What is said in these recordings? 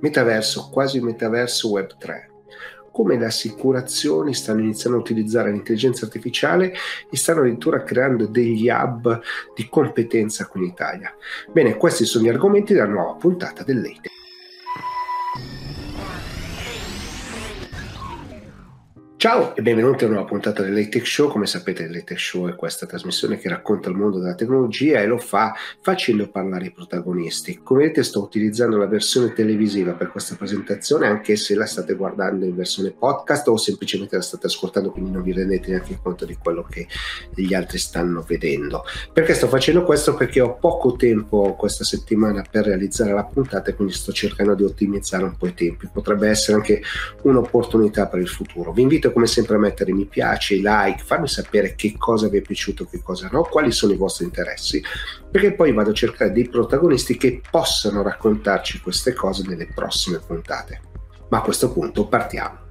Metaverso, quasi metaverso web 3 come le assicurazioni stanno iniziando a utilizzare l'intelligenza artificiale e stanno addirittura creando degli hub di competenza qui in Italia. Bene, questi sono gli argomenti della nuova puntata dell'Ete. Ciao e benvenuti a una nuova puntata dell'Atech Show. Come sapete, l'Atech Show è questa trasmissione che racconta il mondo della tecnologia e lo fa facendo parlare i protagonisti. Come vedete, sto utilizzando la versione televisiva per questa presentazione, anche se la state guardando in versione podcast o semplicemente la state ascoltando, quindi non vi rendete neanche conto di quello che gli altri stanno vedendo. Perché sto facendo questo? Perché ho poco tempo questa settimana per realizzare la puntata e quindi sto cercando di ottimizzare un po' i tempi. Potrebbe essere anche un'opportunità per il futuro. Vi invito come sempre a mettere mi piace, like, farmi sapere che cosa vi è piaciuto, che cosa no, quali sono i vostri interessi, perché poi vado a cercare dei protagonisti che possano raccontarci queste cose nelle prossime puntate. Ma a questo punto partiamo.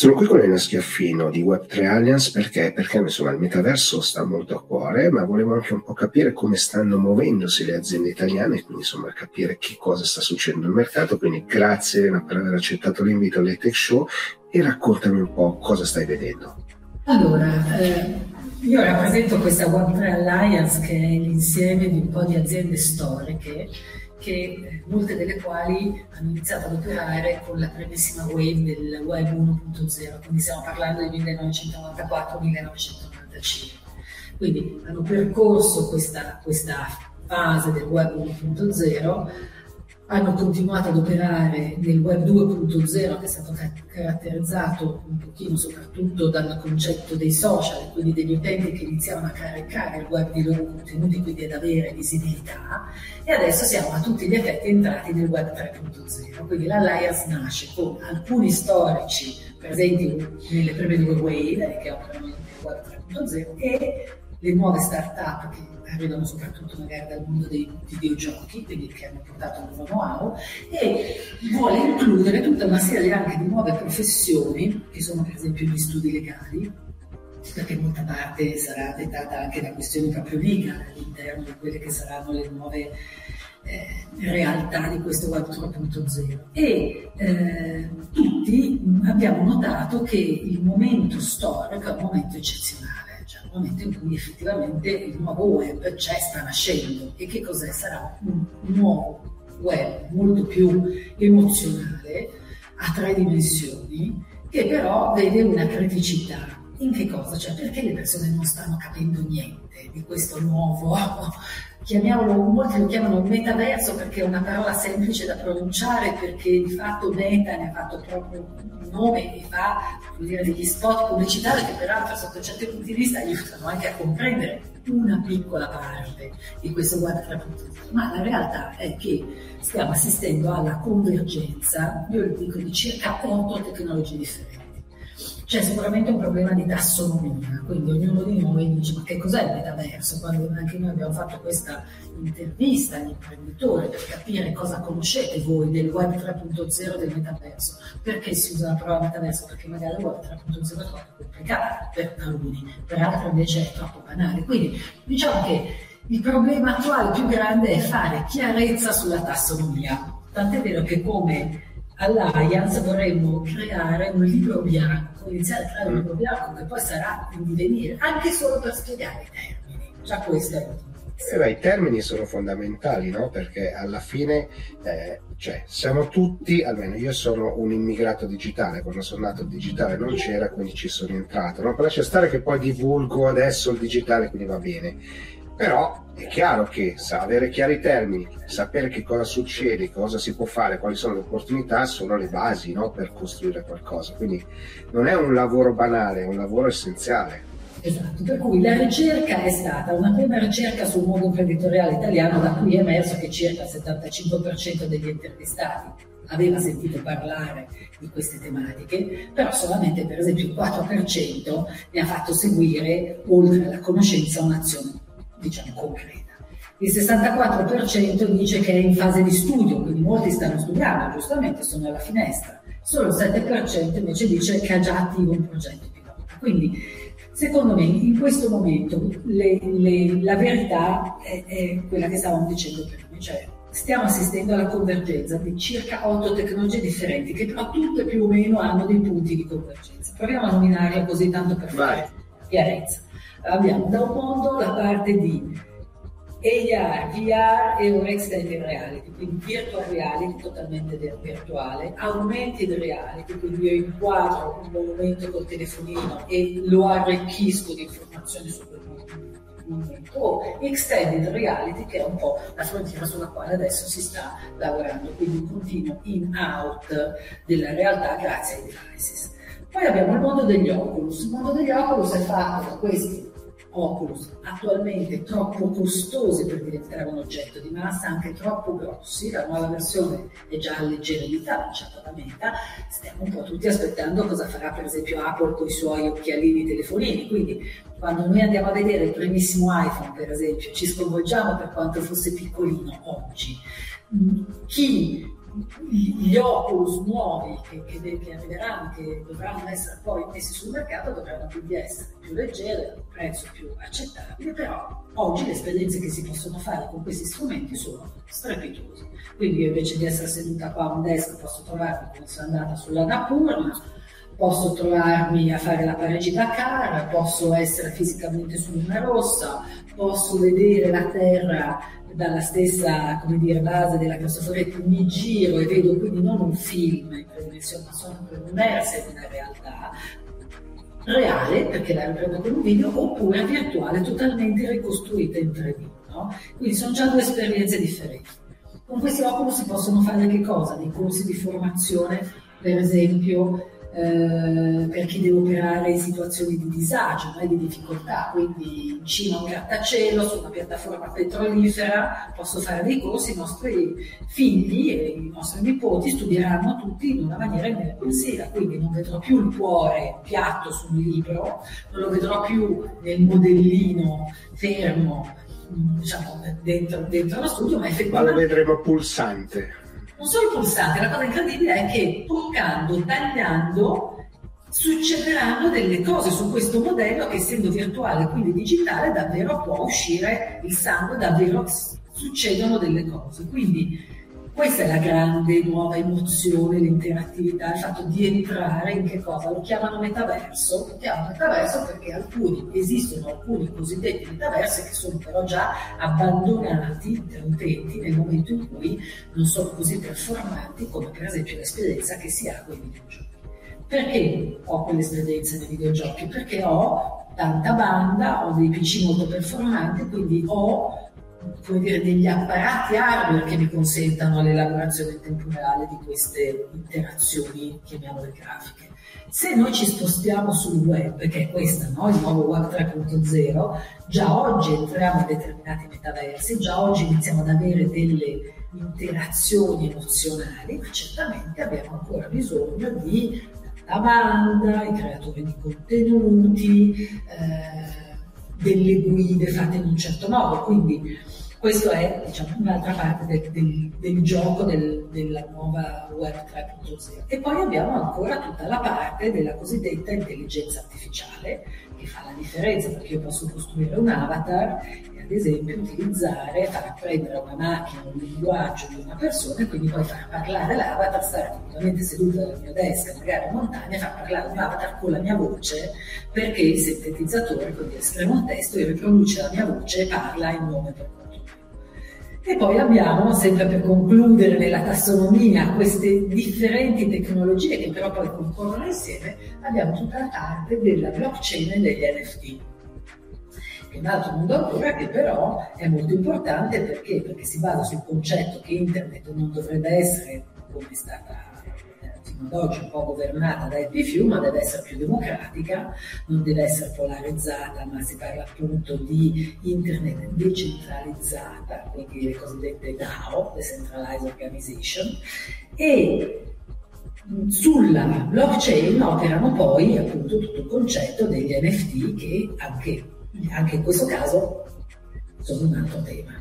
Sono qui con Elena Schiaffino di Web3 Alliance perché? Perché insomma il metaverso sta molto a cuore, ma volevo anche un po' capire come stanno muovendosi le aziende italiane, quindi insomma capire che cosa sta succedendo nel mercato. Quindi grazie Elena per aver accettato l'invito alle Tech Show e raccontami un po' cosa stai vedendo. Allora, eh, io rappresento questa Web3 Alliance che è l'insieme di un po' di aziende storiche che eh, molte delle quali hanno iniziato ad operare con la primissima wave del web 1.0, quindi stiamo parlando di 1994-1995. Quindi hanno percorso questa, questa fase del web 1.0 hanno continuato ad operare nel web 2.0 che è stato caratterizzato un pochino soprattutto dal concetto dei social, quindi degli utenti che iniziavano a caricare il web di loro contenuti, quindi ad avere visibilità, e adesso siamo a tutti gli effetti entrati nel web 3.0. Quindi l'Alliance nasce con alcuni storici presenti nelle prime due wave che operano nel web 3.0 e le nuove start-up che arrivano soprattutto magari dal mondo dei videogiochi, quindi che hanno portato un nuovo know-how, e vuole includere tutta una serie anche di nuove professioni, che sono per esempio gli studi legali, perché molta parte sarà dettata anche da questioni proprio legali all'interno di quelle che saranno le nuove eh, realtà di questo web 3.0 e eh, tutti abbiamo notato che il momento storico è un momento eccezionale momento in cui effettivamente il nuovo web c'è, sta nascendo. E che cos'è? Sarà un nuovo web molto più emozionale, a tre dimensioni, che però vede una criticità. In che cosa? Cioè perché le persone non stanno capendo niente di questo nuovo chiamiamolo, molti lo chiamano metaverso perché è una parola semplice da pronunciare, perché di fatto Meta ne ha fatto proprio nome e fa dire, degli spot pubblicitari che peraltro sotto certi punti di vista aiutano anche a comprendere una piccola parte di questo 3.0, ma la realtà è che stiamo assistendo alla convergenza, io dico, di circa otto tecnologie differenti c'è sicuramente un problema di tassonomia, quindi ognuno di noi dice ma che cos'è il metaverso? Quando anche noi abbiamo fatto questa intervista agli imprenditori per capire cosa conoscete voi del web 3.0 del metaverso, perché si usa la parola metaverso? Perché magari il web 3.0 è troppo complicato per alcuni, per altri invece è troppo banale. Quindi diciamo che il problema attuale più grande è fare chiarezza sulla tassonomia, tant'è vero che come Alliance vorremmo creare un libro bianco, iniziare a creare un bianco che poi sarà in divenire, anche solo per spiegare i termini. Già questo è eh beh, I termini sono fondamentali, no? Perché alla fine, eh, cioè, siamo tutti, almeno io sono un immigrato digitale, quando sono nato il digitale non c'era, quindi ci sono entrato, no? Lascia stare che poi divulgo adesso il digitale, quindi va bene però è chiaro che avere chiari i termini, sapere che cosa succede, cosa si può fare, quali sono le opportunità, sono le basi no? per costruire qualcosa. Quindi non è un lavoro banale, è un lavoro essenziale. Esatto, per cui la ricerca è stata una prima ricerca sul mondo imprenditoriale italiano da cui è emerso che circa il 75% degli intervistati aveva sentito parlare di queste tematiche, però solamente per esempio il 4% ne ha fatto seguire, oltre alla conoscenza, un'azione diciamo, concreta. Il 64% dice che è in fase di studio, quindi molti stanno studiando, giustamente sono alla finestra. Solo il 7% invece dice che ha già attivo un progetto pilota. Quindi Secondo me in questo momento le, le, la verità è, è, quella che stavamo dicendo prima, cioè stiamo assistendo alla convergenza di circa otto tecnologie differenti che però tutte più o meno hanno dei punti di convergenza. Proviamo a nominarle così tanto per fare chiarezza. Abbiamo da un mondo la parte di AR, VR e un extended reality, quindi virtual reality totalmente virtuale, augmented reality, quindi io inquadro un monumento col telefonino e lo arricchisco di informazioni su quel monumento, o extended reality che è un po' la frontiera sulla quale adesso si sta lavorando, quindi un continuo in-out della realtà grazie ai devices. Poi abbiamo il mondo degli Oculus. Il mondo degli Oculus è fatto da questi Oculus attualmente troppo costosi per diventare un oggetto di massa, anche troppo grossi, la nuova versione è già alleggerita, lanciata da Meta, stiamo un po' tutti aspettando cosa farà per esempio Apple con i suoi occhialini telefonini, quindi quando noi andiamo a vedere il primissimo iPhone per esempio ci sconvolgiamo per quanto fosse piccolino oggi. Chi gli Oculus nuovi che, che, che, arriveranno, che dovranno essere poi messi sul mercato, dovranno quindi essere più leggeri, a un prezzo più accettabile, però oggi le esperienze che si possono fare con questi strumenti sono strepitose. Quindi io invece di essere seduta qua a un desk posso trovarmi come sono andata sulla Napurna, posso trovarmi a fare la Parigi Dakar, posso essere fisicamente su Luna Rossa, posso vedere la Terra dalla stessa dire, base della Cristoforetti mi giro e vedo quindi non un film in dimensioni, ma sono immersa in una realtà reale, perché la riprendo con un video, oppure virtuale, totalmente ricostruita in 3D. No? Quindi sono già due esperienze differenti. Con questi Oculus si possono fare che cosa? Dei corsi di formazione, per esempio, eh, per chi deve operare in situazioni di disagio e di difficoltà, quindi in cima a un grattacielo, su una piattaforma petrolifera, posso fare dei corsi, i nostri figli e i nostri nipoti studieranno tutti in una maniera immersiva, quindi non vedrò più il cuore piatto sul libro, non lo vedrò più nel modellino fermo diciamo, dentro, dentro lo studio, ma effettivamente... Ma lo vedremo pulsante non solo pulsante, la cosa incredibile è che toccando, tagliando, succederanno delle cose su questo modello che essendo virtuale, quindi digitale, davvero può uscire il sangue, davvero succedono delle cose. Quindi questa è la grande nuova emozione, l'interattività, il fatto di entrare in che cosa? Lo chiamano metaverso, lo chiamano metaverso perché alcuni, esistono alcuni cosiddetti metaversi che sono però già abbandonati da utenti nel momento in cui non sono così performanti come per esempio l'esperienza che si ha con i videogiochi. Perché ho quell'esperienza nei videogiochi? Perché ho tanta banda, ho dei PC molto performanti, quindi ho dire, degli apparati hardware che mi consentano l'elaborazione in tempo reale di queste interazioni, chiamiamole grafiche. Se noi ci spostiamo sul web, che è questo, no? il nuovo web 3.0, già oggi entriamo in determinati metaversi, già oggi iniziamo ad avere delle interazioni emozionali, ma certamente abbiamo ancora bisogno di la banda, i creatori di contenuti, eh, delle guide fatte in un certo modo. Quindi questo è diciamo, un'altra parte del, del, del gioco del, della nuova web 3.0. E poi abbiamo ancora tutta la parte della cosiddetta intelligenza artificiale, che fa la differenza perché io posso costruire un avatar e ad esempio utilizzare, far prendere una macchina un linguaggio di una persona e quindi poi far parlare l'avatar, stare completamente seduto al mio desk, magari in montagna, far parlare un avatar con la mia voce perché il sintetizzatore, quindi estremo un testo, riproduce la mia voce e parla in nome per e poi abbiamo, sempre per concludere nella tassonomia, queste differenti tecnologie che però poi concorrono insieme, abbiamo tutta la parte della blockchain e degli NFT. È un altro mondo ancora che però è molto importante perché? perché si basa sul concetto che internet non dovrebbe essere come è stata oggi un po' governata dai PFU, ma deve essere più democratica, non deve essere polarizzata, ma si parla appunto di internet decentralizzata, quindi le cosiddette DAO, Decentralized Organization, e sulla blockchain operano poi appunto tutto il concetto degli NFT che anche, anche in questo caso sono un altro tema.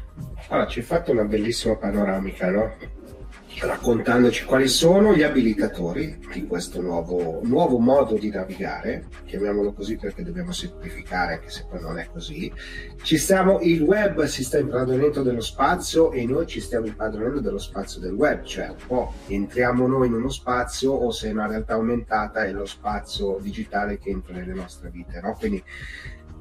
Allora, ci fate una bellissima panoramica, no? Raccontandoci quali sono gli abilitatori di questo nuovo, nuovo, modo di navigare, chiamiamolo così perché dobbiamo semplificare anche se poi non è così. Stiamo, il web si sta impadronendo dello spazio e noi ci stiamo impadronendo dello spazio del web, cioè un po' entriamo noi in uno spazio o se è una realtà aumentata è lo spazio digitale che entra nelle nostre vite, no? Quindi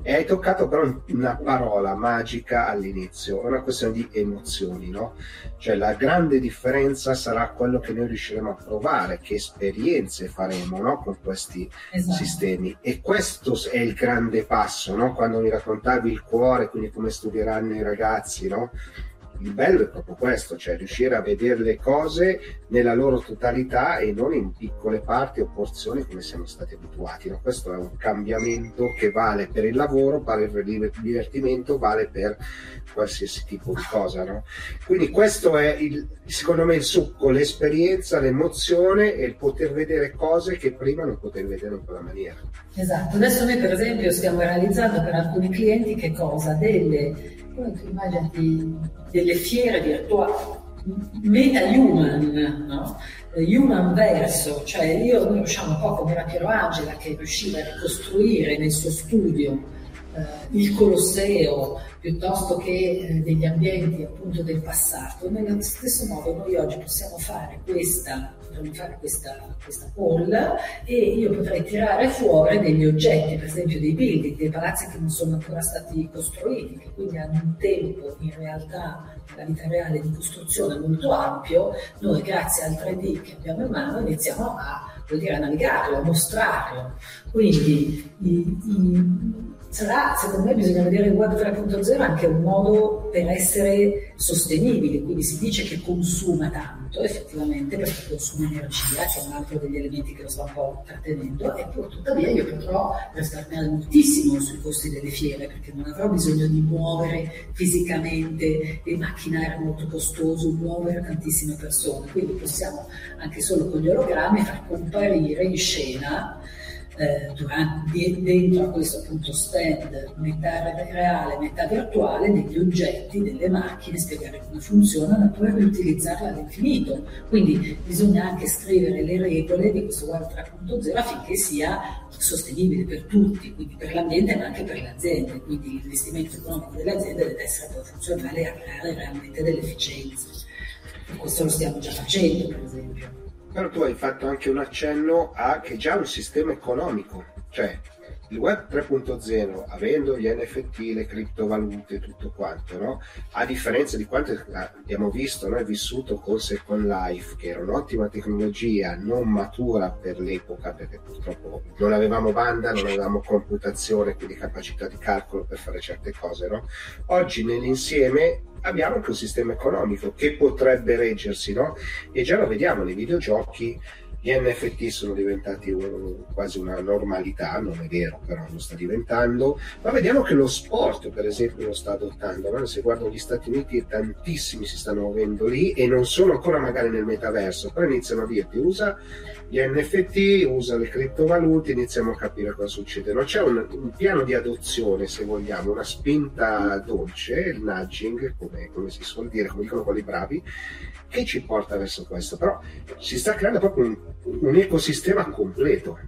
e hai toccato però una parola magica all'inizio, è una questione di emozioni, no? Cioè la grande differenza sarà quello che noi riusciremo a provare, che esperienze faremo no? con questi esatto. sistemi. E questo è il grande passo, no? Quando mi raccontavi il cuore, quindi come studieranno i ragazzi, no? Il bello è proprio questo, cioè riuscire a vedere le cose nella loro totalità e non in piccole parti o porzioni come siamo stati abituati. No? Questo è un cambiamento che vale per il lavoro, vale per il divertimento, vale per qualsiasi tipo di cosa. No? Quindi questo è il, secondo me il succo, l'esperienza, l'emozione e il poter vedere cose che prima non potevi vedere in quella maniera. Esatto, adesso noi per esempio stiamo realizzando per alcuni clienti che cosa? Delle immaginati delle fiere virtuali, meta-human, no? human verso, cioè io, noi riusciamo un po' come era Piero Angela che riusciva a ricostruire nel suo studio il Colosseo piuttosto che eh, degli ambienti appunto del passato. Nello stesso modo noi oggi possiamo fare questa potremmo fare questa, questa poll e io potrei tirare fuori degli oggetti, per esempio dei building, dei palazzi che non sono ancora stati costruiti, che quindi hanno un tempo in realtà nella vita reale di costruzione molto ampio, noi grazie al 3D che abbiamo in mano iniziamo a, dire, a navigarlo, a mostrarlo. Quindi i, i, sarà, secondo me, bisogna vedere il web 3.0 anche un modo per essere sostenibili, quindi si dice che consuma tanto, effettivamente, perché consuma energia, che è un altro degli elementi che lo sta un po' trattenendo, e tuttavia io potrò risparmiare moltissimo sui costi delle fiere, perché non avrò bisogno di muovere fisicamente il macchinari molto costoso, muovere tantissime persone, quindi possiamo anche solo con gli ologrammi far comparire in scena eh, durante, dentro a questo appunto stand metà reale, metà virtuale, degli oggetti, delle macchine, spiegare come funzionano e poi riutilizzarle all'infinito. Quindi bisogna anche scrivere le regole di questo Web 3.0 affinché sia sostenibile per tutti, quindi per l'ambiente ma anche per le aziende. Quindi l'investimento economico delle aziende deve essere poi funzionale a creare realmente delle efficienze. E questo lo stiamo già facendo, per esempio. Però tu hai fatto anche un accenno a che già un sistema economico, cioè il web 3.0, avendo gli NFT, le criptovalute e tutto quanto, no? a differenza di quanto abbiamo visto, noi vissuto con Second Life, che era un'ottima tecnologia, non matura per l'epoca, perché purtroppo non avevamo banda, non avevamo computazione, quindi capacità di calcolo per fare certe cose. No? Oggi nell'insieme abbiamo anche un sistema economico che potrebbe reggersi, no? E già lo vediamo nei videogiochi, gli NFT sono diventati un, quasi una normalità, non è vero, però lo sta diventando, ma vediamo che lo sport, per esempio, lo sta adottando. No? Se guardo gli Stati Uniti, tantissimi si stanno muovendo lì e non sono ancora magari nel metaverso, però iniziano a dirti usa gli NFT, usa le criptovalute, iniziamo a capire cosa succede. Non c'è un, un piano di adozione, se vogliamo, una spinta dolce, il nudging, come, come si suol dire, come dicono quelli bravi, che ci porta verso questo. Però si sta creando proprio un, un ecosistema completo.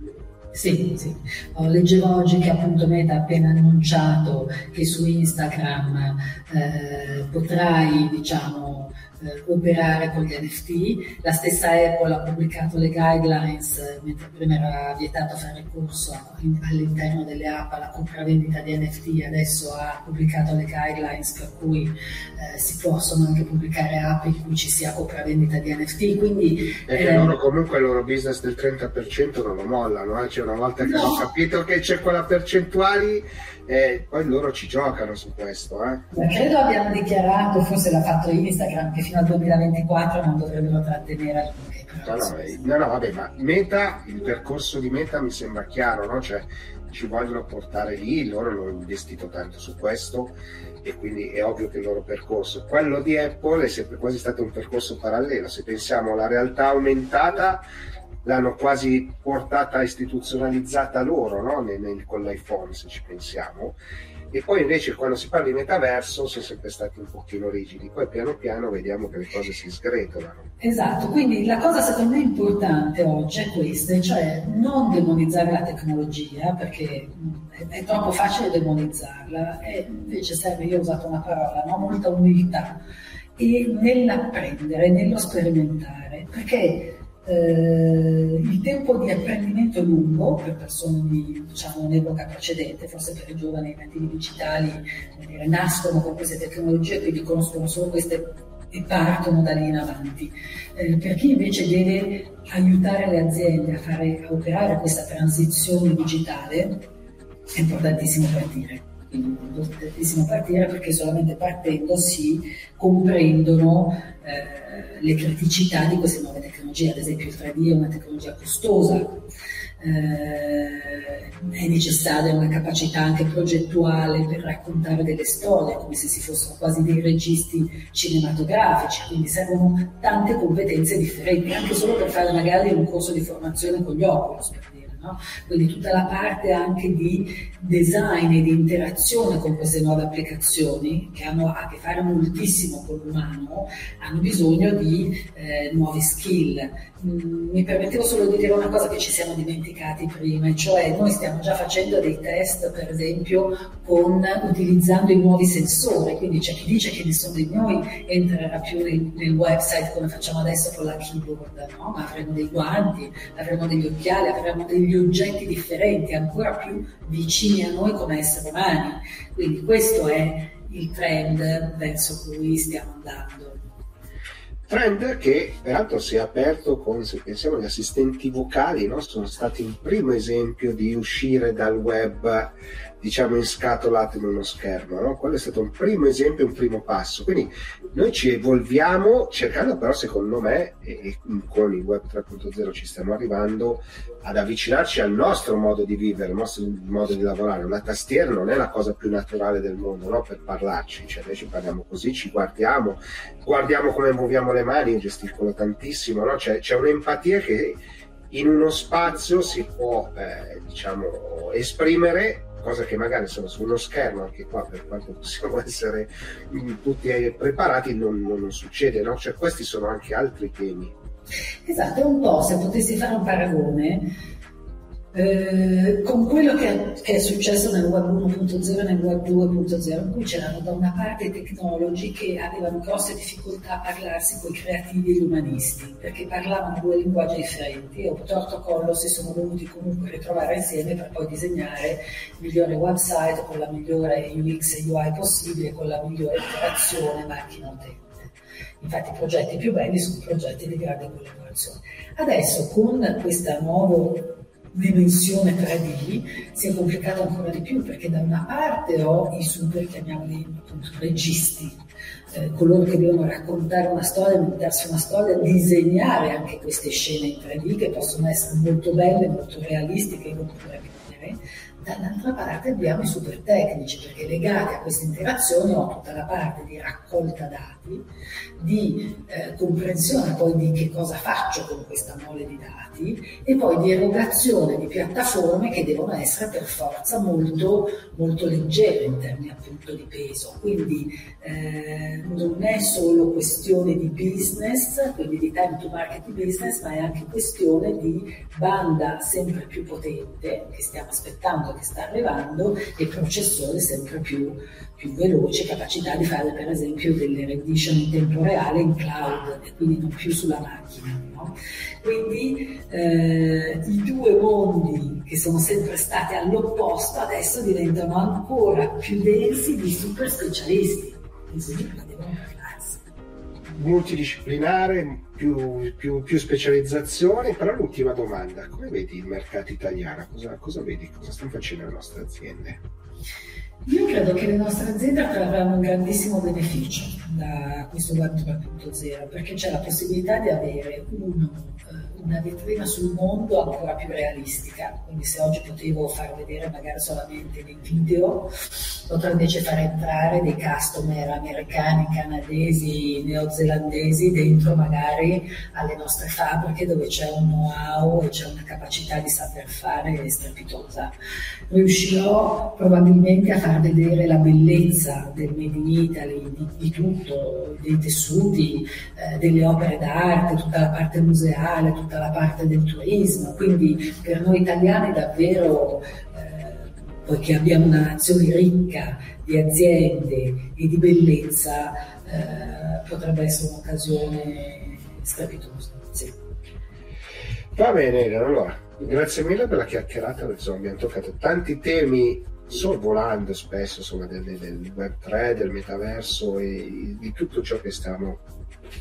Sì, sì. Oh, leggevo oggi che appunto Meta ha appena annunciato che su Instagram eh, potrai, diciamo, eh, operare con gli NFT. La stessa Apple ha pubblicato le guidelines, eh, mentre prima era vietato fare ricorso all'interno delle app alla compravendita di NFT, adesso ha pubblicato le guidelines per cui eh, si possono anche pubblicare app in cui ci sia compravendita di NFT. Quindi, e eh, loro comunque il loro business del 30% non lo mollano, eh? cioè una volta che no. hanno capito che c'è quella percentuale e poi loro ci giocano su questo. Eh. Credo abbiano dichiarato, forse l'ha fatto Instagram, che fino al 2024 non dovrebbero trattenere alcune. No, no, no, no, vabbè, ma Meta, il percorso di Meta mi sembra chiaro, no? Cioè, ci vogliono portare lì, loro hanno investito tanto su questo e quindi è ovvio che il loro percorso. Quello di Apple è sempre quasi stato un percorso parallelo, se pensiamo alla realtà aumentata l'hanno quasi portata istituzionalizzata loro no? nel, nel, con l'iPhone se ci pensiamo e poi invece quando si parla di metaverso sono sempre stati un pochino rigidi, poi piano piano vediamo che le cose si sgretolano. Esatto, quindi la cosa secondo me importante oggi è questa, cioè non demonizzare la tecnologia perché è, troppo facile demonizzarla e invece serve, io ho usato una parola, no? molta umiltà e nell'apprendere, nello sperimentare, perché eh, il tempo di apprendimento è lungo per persone di diciamo, un'epoca precedente, forse per i giovani nativi digitali dire, nascono con queste tecnologie, quindi conoscono solo queste e partono da lì in avanti. Eh, per chi invece deve aiutare le aziende a, fare, a operare questa transizione digitale, è importantissimo partire importantissimo partire perché solamente partendo si comprendono eh, le criticità di queste nuove tecnologie, ad esempio il 3D è una tecnologia costosa, eh, è necessaria una capacità anche progettuale per raccontare delle storie, come se si fossero quasi dei registi cinematografici, quindi servono tante competenze differenti, anche solo per fare magari un corso di formazione con gli Oculus, per. No? Quindi tutta la parte anche di design e di interazione con queste nuove applicazioni che hanno a che fare moltissimo con l'umano, hanno bisogno di eh, nuovi skill. Mm, mi permettevo solo di dire una cosa che ci siamo dimenticati prima, cioè noi stiamo già facendo dei test, per esempio, con, utilizzando i nuovi sensori, quindi c'è chi dice che nessuno di noi entrerà più nel, nel website come facciamo adesso con la keyboard, no? ma avremo dei guanti, avremo degli occhiali, avremo degli oggetti differenti, ancora più vicini a noi come esseri umani. Quindi questo è il trend verso cui stiamo andando. Trend che peraltro si è aperto con, se pensiamo agli assistenti vocali, no? sono stati il primo esempio di uscire dal web diciamo inscatolato in uno schermo. No? Quello è stato un primo esempio, un primo passo. Quindi noi ci evolviamo cercando però secondo me, e, e con il web 3.0 ci stiamo arrivando, ad avvicinarci al nostro modo di vivere, al nostro modo di lavorare. Una tastiera non è la cosa più naturale del mondo no? per parlarci, cioè noi ci parliamo così, ci guardiamo, guardiamo come muoviamo le mani, gesticolo tantissimo, no? c'è, c'è un'empatia che in uno spazio si può eh, diciamo, esprimere cosa che magari sono su uno schermo, anche qua per quanto possiamo essere tutti preparati, non, non succede, no? Cioè questi sono anche altri temi. Esatto, un po' se potessi fare un paragone eh, con quello che, che, è successo nel web 1.0 e nel web 2.0, in c'erano da una parte tecnologi che avevano grosse difficoltà a parlarsi con i creativi e gli umanisti, perché parlavano due linguaggi differenti e torto a collo si sono dovuti comunque ritrovare insieme per poi disegnare il migliore website con la migliore UX e UI possibile, con la migliore interazione macchina-utente. Infatti i progetti più belli sono progetti di grande collaborazione. Adesso con questa nuova dimensione 3D si è complicato ancora di più perché da una parte ho i super, chiamiamoli appunto, registi, eh, coloro che devono raccontare una storia, inventarsi una storia, disegnare anche queste scene in 3D che possono essere molto belle, molto realistiche, io potrei vedere. Dall'altra parte abbiamo i super tecnici perché legati a queste interazioni ho tutta la parte di raccolta dati, di eh, comprensione poi di che cosa faccio con questa mole di dati e poi di erogazione di piattaforme che devono essere per forza molto, molto leggere in termini appunto di peso. Quindi eh, non è solo questione di business, quindi di time to market business, ma è anche questione di banda sempre più potente che stiamo aspettando, che sta arrivando e processore sempre più più veloce, capacità di fare per esempio delle rendition in tempo reale in cloud e quindi non più sulla macchina. No? Quindi eh, i due mondi che sono sempre stati all'opposto adesso diventano ancora più densi di super specialisti. Multidisciplinare, più, più, più, specializzazione, però l'ultima domanda, come vedi il mercato italiano? Cosa, cosa vedi? Cosa stanno facendo le nostre aziende? Io credo che le nostre aziende trarranno un grandissimo beneficio da questo web 3.0 perché c'è la possibilità di avere uno, una vetrina sul mondo ancora più realistica. Quindi se oggi potevo far vedere magari solamente dei video, potrò invece far entrare dei customer americani, canadesi, neozelandesi dentro magari alle nostre fabbriche dove c'è un know-how e c'è una capacità di saper fare strepitosa. Riuscirò probabilmente a far vedere la bellezza del Made in Italy, di, di tutto, dei tessuti, eh, delle opere d'arte, tutta la parte museale, tutta la parte del turismo. Quindi per noi italiani davvero, eh, poiché abbiamo una nazione ricca di aziende e di bellezza, eh, potrebbe essere un'occasione strepitosa. Sì. Va bene, allora, grazie mille per la chiacchierata, insomma, abbiamo toccato tanti temi sorvolando spesso insomma, del, del, web 3, del metaverso e di tutto ciò che stiamo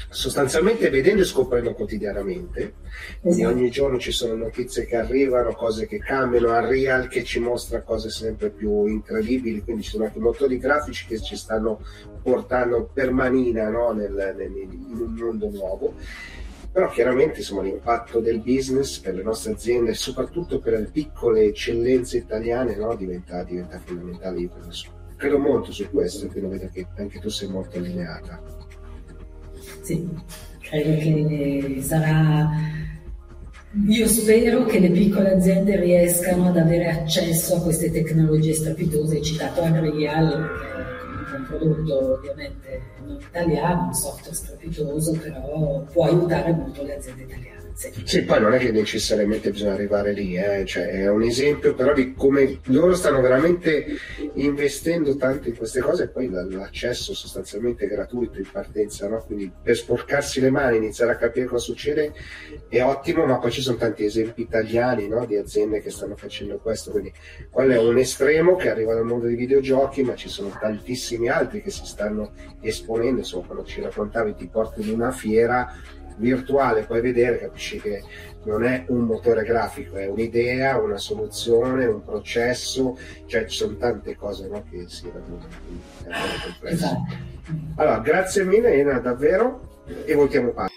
sostanzialmente vedendo e scoprendo quotidianamente. Quindi esatto. ogni giorno ci sono notizie che arrivano, cose che cambiano, Unreal che ci mostra cose sempre più incredibili, quindi ci sono anche motori grafici che ci stanno portando per manina no? nel, nel, in un mondo nuovo però chiaramente insomma, l'impatto del business per le nostre aziende, soprattutto per le piccole eccellenze italiane, no? diventa, diventa, fondamentale. Io credo, credo, molto su questo e credo che anche tu sei molto allineata. Sì, credo che sarà... Io spero che le piccole aziende riescano ad avere accesso a queste tecnologie strepitose, hai citato Unreal, un prodotto ovviamente non italiano, un software strepitoso, però può aiutare molto le aziende italiane. Sì. sì, poi non è che necessariamente bisogna arrivare lì, eh? cioè, è un esempio però di come loro stanno veramente investendo tanto in queste cose e poi l'accesso sostanzialmente gratuito in partenza, no? quindi per sporcarsi le mani, iniziare a capire cosa succede è ottimo, ma poi ci sono tanti esempi italiani no? di aziende che stanno facendo questo, quindi quello è un estremo che arriva dal mondo dei videogiochi, ma ci sono tantissimi altri che si stanno esponendo, insomma quando ci raccontavi ti porti in una fiera virtuale puoi vedere, capisci che non è un motore grafico, è un'idea, una soluzione, un processo, cioè ci sono tante cose no, che si raggiungono. Esatto. Allora, grazie mille, Ena, davvero, e voltiamo parte.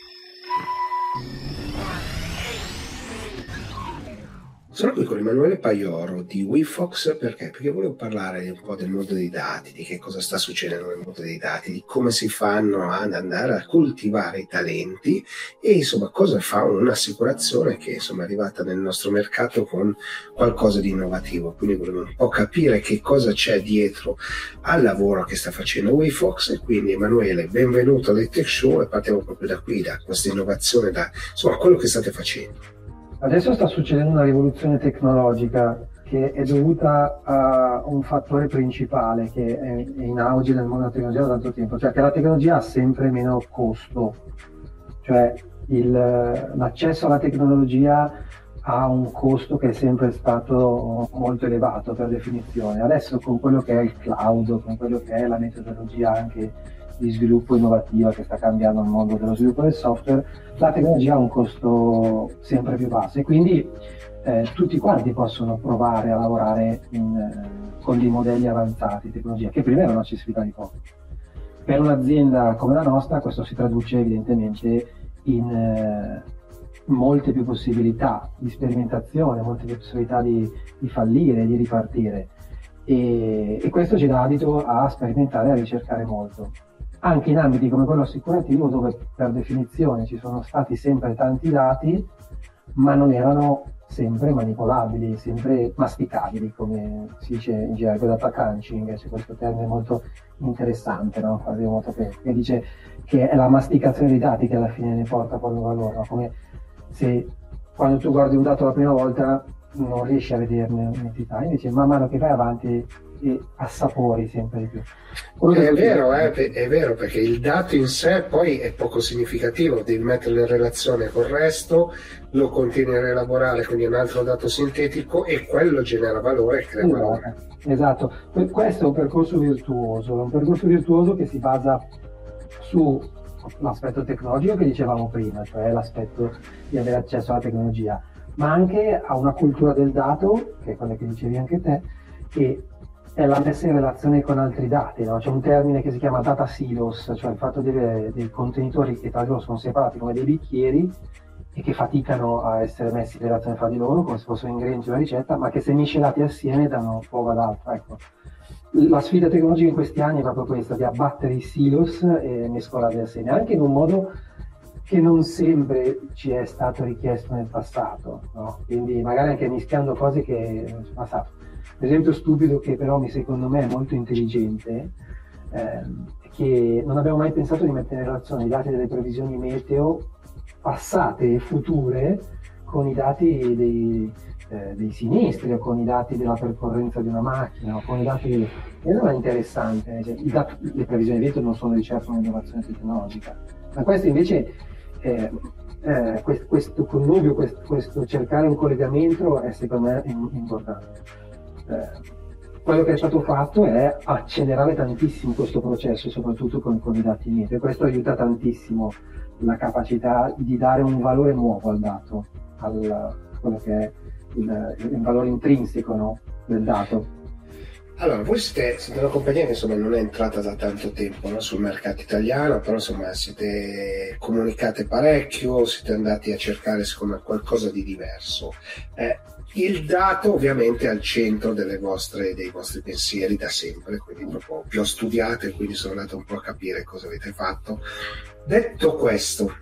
Sono qui con Emanuele Paioro di WeFox perché? Perché volevo parlare un po' del mondo dei dati, di che cosa sta succedendo nel mondo dei dati, di come si fanno ad andare a coltivare i talenti e insomma cosa fa un'assicurazione che insomma è arrivata nel nostro mercato con qualcosa di innovativo. Quindi volevo un po' capire che cosa c'è dietro al lavoro che sta facendo WeFox e quindi Emanuele benvenuto al Tech Show e partiamo proprio da qui, da questa innovazione, da insomma quello che state facendo. Adesso sta succedendo una rivoluzione tecnologica che è dovuta a un fattore principale che è in auge nel mondo della tecnologia da tanto tempo, cioè che la tecnologia ha sempre meno costo, cioè il, l'accesso alla tecnologia ha un costo che è sempre stato molto elevato per definizione. Adesso con quello che è il cloud, con quello che è la metodologia anche di sviluppo innovativa che sta cambiando il mondo dello sviluppo del software, la tecnologia ha un costo sempre più basso e quindi eh, tutti quanti possono provare a lavorare in, eh, con dei modelli avanzati di tecnologia, che prima erano accessibili ai pochi. Per un'azienda come la nostra questo si traduce evidentemente in eh, molte più possibilità di sperimentazione, molte più possibilità di, di fallire, di ripartire. E, e, questo ci dà adito a sperimentare e a ricercare molto anche in ambiti come quello assicurativo dove per definizione ci sono stati sempre tanti dati ma non erano sempre manipolabili, sempre masticabili come si dice in gergo data crunching, c'è questo termine molto interessante, no? che, dice che è la masticazione dei dati che alla fine ne porta poi un valore, no? come se quando tu guardi un dato la prima volta non riesci a vederne un'entità, invece man mano che vai avanti e assapori sempre di più. È vero, eh, è vero, perché il dato in sé poi è poco significativo, devi metterlo in relazione col resto, lo continui a elaborare, quindi un altro dato sintetico e quello genera valore e crea esatto, valore. Esatto, questo è un percorso virtuoso, è un percorso virtuoso che si basa sull'aspetto tecnologico che dicevamo prima, cioè l'aspetto di avere accesso alla tecnologia, ma anche a una cultura del dato, che è quella che dicevi anche te, e è la messa in relazione con altri dati. No? C'è un termine che si chiama data silos, cioè il fatto di avere dei contenitori che tra loro sono separati come dei bicchieri e che faticano a essere messi in relazione fra di loro come se fossero ingredienti di una ricetta, ma che se miscelati assieme danno fuoco ad altro. Ecco. La sfida tecnologica in questi anni è proprio questa, di abbattere i silos e mescolarli assieme, anche in un modo che non sempre ci è stato richiesto nel passato, no? quindi magari anche mischiando cose che c'è passato. Esempio stupido che però secondo me è molto intelligente, eh, che non abbiamo mai pensato di mettere in relazione i dati delle previsioni meteo passate e future con i dati dei, eh, dei sinistri o con i dati della percorrenza di una macchina o con i dati. E non è interessante, cioè, dati, le previsioni di non sono di certo un'innovazione tecnologica, ma questo invece, eh, eh, questo, questo, connubio, questo, questo, cercare un collegamento è secondo me importante. Eh, quello che è stato fatto è accelerare tantissimo questo processo, soprattutto con, con i dati meteo, e questo aiuta tantissimo la capacità di dare un valore nuovo al dato, a quello che è il, il valore intrinseco no, del dato. Allora, voi siete, siete, una compagnia che insomma, non è entrata da tanto tempo no, sul mercato italiano, però insomma siete comunicate parecchio, siete andati a cercare secondo qualcosa di diverso. Eh, il dato ovviamente è al centro vostre, dei vostri pensieri da sempre, quindi proprio vi ho studiato e quindi sono andato un po' a capire cosa avete fatto. Detto questo,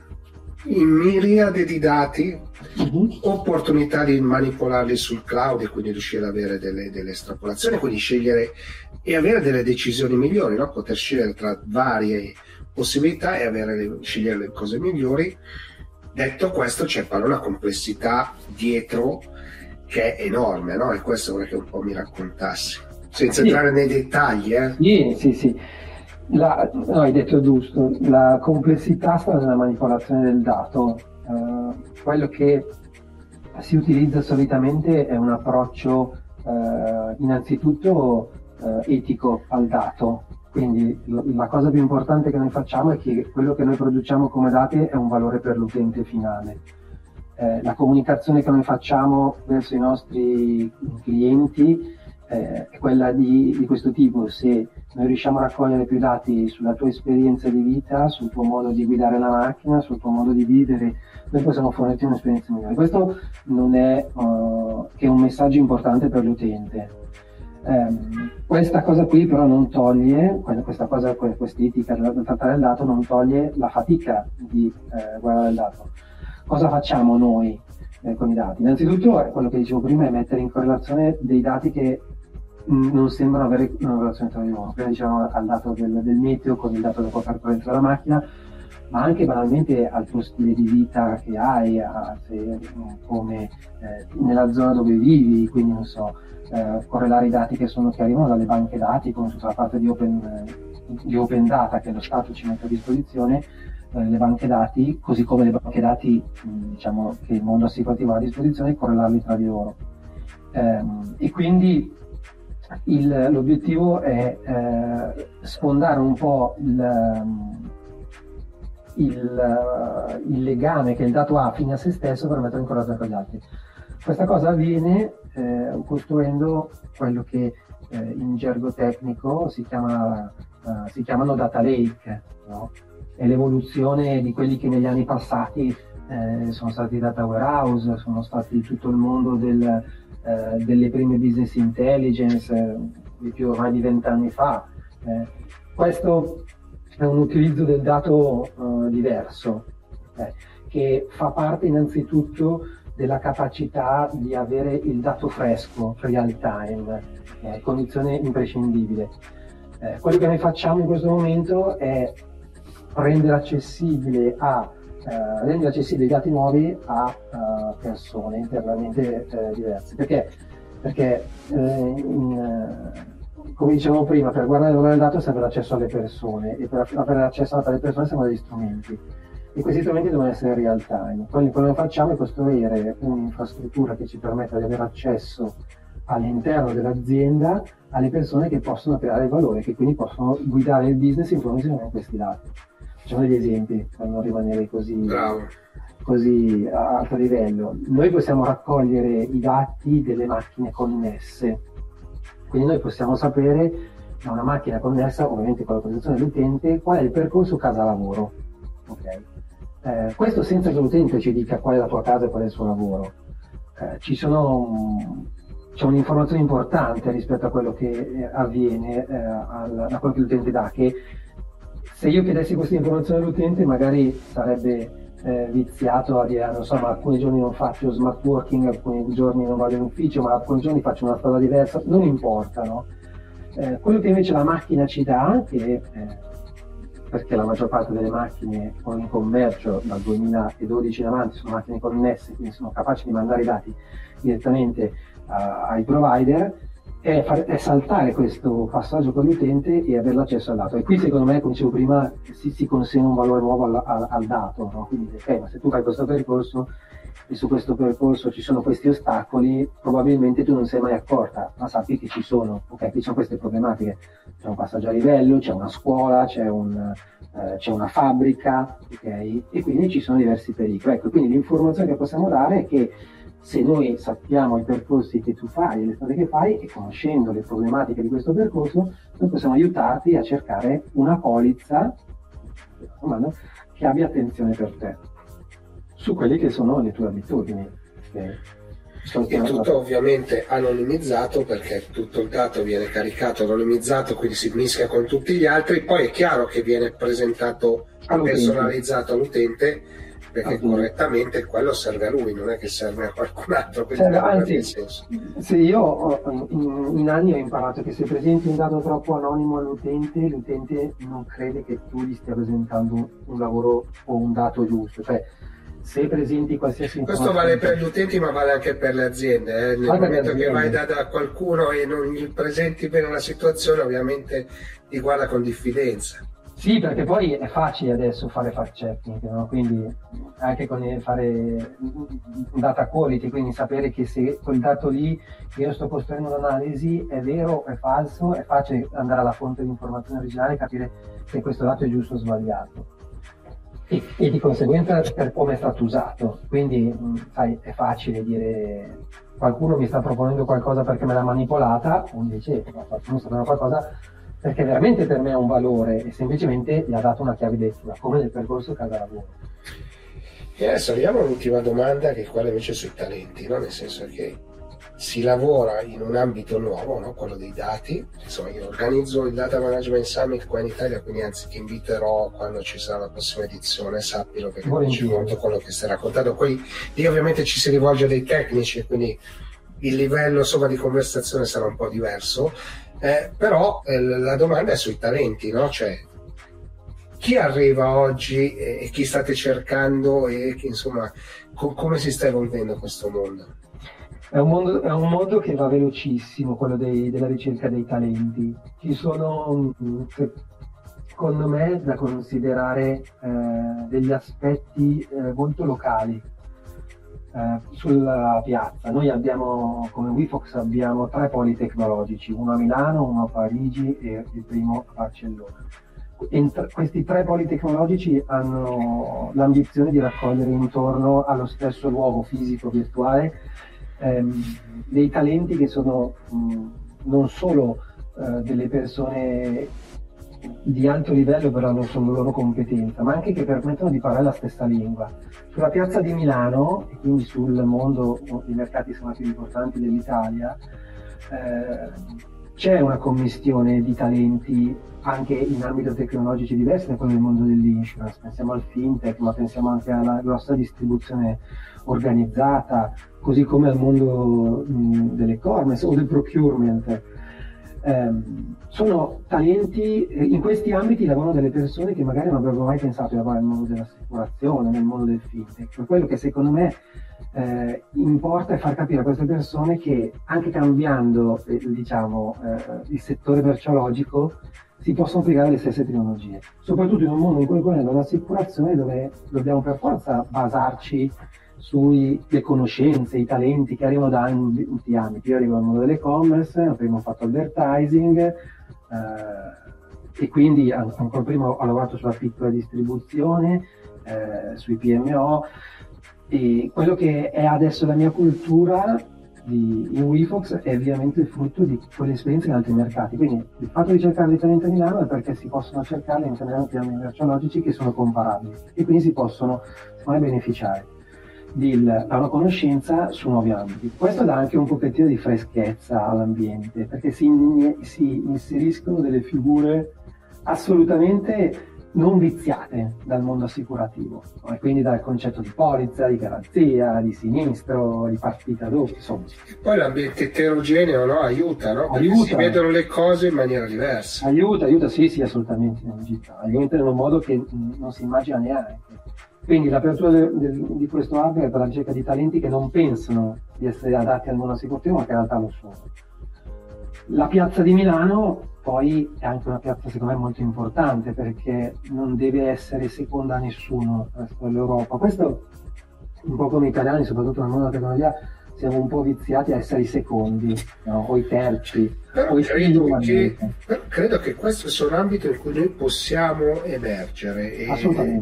in miriade di dati, uh-huh. opportunità di manipolarli sul cloud e quindi riuscire ad avere delle, delle estrapolazioni, quindi scegliere e avere delle decisioni migliori, no? poter scegliere tra varie possibilità e le, scegliere le cose migliori. Detto questo, c'è però una complessità dietro che è enorme, no? E questo vorrei che un po' mi raccontassi, senza sì. entrare nei dettagli. Eh? Sì, sì, sì. La, no, hai detto giusto, la complessità sta nella manipolazione del dato. Uh, quello che si utilizza solitamente è un approccio uh, innanzitutto uh, etico al dato. Quindi la cosa più importante che noi facciamo è che quello che noi produciamo come dati è un valore per l'utente finale eh, la comunicazione che noi facciamo verso i nostri clienti eh, è quella di, di, questo tipo. Se noi riusciamo a raccogliere più dati sulla tua esperienza di vita, sul tuo modo di guidare la macchina, sul tuo modo di vivere, noi possiamo fornirti un'esperienza migliore. Questo non è uh, che un messaggio importante per l'utente. Um, questa cosa qui però non toglie, questa cosa, quest'etica del trattare il dato non toglie la fatica di eh, guardare il dato Cosa facciamo noi eh, con i dati? Innanzitutto è quello che dicevo prima, è mettere in correlazione dei dati che mh, mm, non sembrano avere una relazione tra di loro. Prima dicevamo al dato del, del meteo con il dato della percorrenza della macchina, ma anche banalmente al tuo stile di vita che hai, a, se, come eh, nella zona dove vivi, quindi non so, eh, correlare i dati che, sono, che, arrivano dalle banche dati, come tutta la parte di open, di open data che lo Stato ci mette a disposizione, eh, le banche dati, così come le banche dati diciamo, che il mondo assicurativo ha a disposizione, correlarli tra di loro. Eh, e quindi il, l'obiettivo è eh, sfondare un po' il, il, il, legame che il dato ha fine a se stesso per metterlo in correlazione con gli altri. Questa cosa avviene eh, costruendo quello che eh, in gergo tecnico si, chiama, uh, si chiamano data lake. No? È l'evoluzione di quelli che negli anni passati eh, sono stati data warehouse, sono stati tutto il mondo del, eh, delle prime business intelligence, eh, di più ormai di vent'anni fa. Eh, questo è un utilizzo del dato eh, diverso, eh, che fa parte innanzitutto della capacità di avere il dato fresco, real time, condizione imprescindibile. quello che noi facciamo in questo momento è rendere accessibile a Uh, rendere accessibili i dati nuovi a uh, persone internamente uh, diverse. Perché? Perché in, come dicevamo prima, per guardare il dato serve l'accesso alle persone e per avere accesso alle persone servono degli strumenti. E questi strumenti devono essere real time. Quindi quello che facciamo è costruire un'infrastruttura che ci permetta di avere accesso all'interno dell'azienda alle persone che possono creare valore, che quindi possono guidare il business in funzione di questi dati. Facciamo degli esempi per non rimanere così, così a alto livello. Noi possiamo raccogliere i dati delle macchine connesse. Quindi noi possiamo sapere da una macchina connessa, ovviamente con la posizione dell'utente, qual è il percorso casa-lavoro. Okay. Eh, questo senza che l'utente ci dica qual è la tua casa e qual è il suo lavoro. Eh, ci sono, c'è un'informazione importante rispetto a quello che eh, avviene, eh, al, a quello che l'utente dà, che se io chiedessi questa informazione all'utente magari sarebbe eh, viziato a dire, non so, ma alcuni giorni non faccio smart working, alcuni giorni non vado in ufficio, ma alcuni giorni faccio una strada diversa, non importa, no? Eh, quello che invece la macchina ci dà, che, eh, perché la maggior parte delle macchine in commercio dal 2012 in avanti sono macchine connesse, quindi sono capaci di mandare i dati direttamente uh, ai provider, è, far, è, saltare questo passaggio con l'utente e avere l'accesso al dato. E qui secondo me, come dicevo prima, si, si consegna un valore nuovo al, al, al dato. No? Quindi, ok, ma se tu fai questo percorso e su questo percorso ci sono questi ostacoli, probabilmente tu non sei mai accorta, ma sappi che ci sono, ok, ci sono queste problematiche, c'è un passaggio a livello, c'è una scuola, c'è, un, eh, c'è una fabbrica, ok, e quindi ci sono diversi pericoli. Ecco, quindi l'informazione che possiamo dare è che se noi sappiamo i percorsi che tu fai, le strade che fai e conoscendo le problematiche di questo percorso, noi possiamo aiutarti a cercare una polizza che abbia attenzione per te su quelle che sono le tue abitudini. Okay? È tutto ovviamente anonimizzato perché tutto il dato viene caricato anonimizzato, quindi si mischia con tutti gli altri, poi è chiaro che viene presentato all'utente. personalizzato all'utente perché Appunto. correttamente quello serve a lui, non è che serve a qualcun altro. Serve, anzi, se io in, in, anni ho imparato che se presenti un dato troppo anonimo all'utente, l'utente non crede che tu gli stia presentando un lavoro o un dato giusto. Cioè, se presenti qualsiasi Questo vale per gli utenti ma vale anche per le aziende. Eh? Nel vale momento che vai da, da, qualcuno e non gli presenti bene la situazione, ovviamente ti guarda con diffidenza. Sì, perché poi è facile adesso fare fact checking, no? quindi anche con fare data quality, quindi sapere che se quel dato lì che io sto costruendo un'analisi è vero o è falso, è facile andare alla fonte di informazione originale e capire se questo dato è giusto o sbagliato. E, e di conseguenza per come è stato usato. Quindi sai, è facile dire qualcuno mi sta proponendo qualcosa perché me l'ha manipolata, o invece qualcuno sta dando qualcosa perché veramente per me ha un valore e semplicemente gli ha dato una chiave di lettura, come nel percorso casa lavoro. E adesso arriviamo all'ultima domanda, che è quella invece sui talenti, no? nel senso che si lavora in un ambito nuovo, no? quello dei dati. Insomma, io organizzo il Data Management Summit qua in Italia, quindi anzi ti inviterò quando ci sarà la prossima edizione, sappilo perché ci molto quello che stai raccontando. Poi lì ovviamente ci si rivolge a dei tecnici, quindi il livello insomma, di conversazione sarà un po' diverso eh, però eh, la domanda è sui talenti, no? Cioè, chi arriva oggi e chi state cercando e insomma, co- come si sta evolvendo questo mondo? È un mondo, è un mondo che va velocissimo, quello dei, della ricerca dei talenti. Ci sono, mm, secondo me, da considerare eh, degli aspetti eh, molto locali eh, sulla piazza. Noi abbiamo, come WeFox, abbiamo tre poli tecnologici, uno a Milano, uno a Parigi e il primo a Barcellona. Ent- questi tre poli tecnologici hanno l'ambizione di raccogliere intorno allo stesso luogo fisico virtuale ehm, dei talenti che sono mh, non solo eh, delle persone di alto livello per la sulla loro competenza, ma anche che permettono di parlare la stessa lingua. Sulla piazza di Milano, e quindi sul mondo i mercati sono più importanti dell'Italia, eh, c'è una commistione di talenti anche in ambito tecnologici diversi da quello del mondo dell'insurance. Pensiamo al fintech, ma pensiamo anche alla grossa distribuzione organizzata, così come al mondo mh, dell'e-commerce o del procurement ehm, sono talenti, eh, in questi ambiti lavorano delle persone che magari non avrebbero mai pensato di lavorare nel mondo dell'assicurazione, nel mondo del fintech. Per quello che secondo me eh, importa è far capire a queste persone che anche cambiando eh, diciamo, eh, il settore merceologico si possono applicare le stesse tecnologie, soprattutto in un mondo in cui quello dell'assicurazione dove dobbiamo per forza basarci sulle conoscenze, i talenti che arrivano da tanti ambiti. Io arrivo dal mondo dell'e-commerce, prima ho fatto advertising eh, e quindi ancora prima ho lavorato sulla piccola distribuzione, eh, sui PMO e quello che è adesso la mia cultura di, in WeFox è ovviamente il frutto di quelle esperienze in altri mercati. Quindi il fatto di cercare dei talenti a Milano è perché si possono cercare all'interno di piani merceologici che sono comparabili e quindi si possono beneficiare da una conoscenza su nuovi ambiti. Questo dà anche un pochettino di freschezza all'ambiente perché si, si inseriscono delle figure assolutamente non viziate dal mondo assicurativo, e quindi dal concetto di polizza, di garanzia, di sinistro, di partita doppia, insomma. Poi l'ambiente eterogeneo no? aiuta, no? Aiuta. si vedono le cose in maniera diversa. Aiuta, aiuta, sì, sì, assolutamente, aiuta in un modo che non si immagina neanche. Quindi l'apertura de, de, di questo hub è per la ricerca di talenti che non pensano di essere adatti al mondo assicurativo, ma che in realtà lo sono. La piazza di Milano poi è anche una piazza secondo me molto importante perché non deve essere seconda a nessuno resto dell'Europa. Questo un po' come italiani, soprattutto nel mondo della tecnologia, siamo un po' viziati a essere i secondi no? o i terzi. Però, credo, che, però credo che questo sia un ambito in cui noi possiamo emergere e,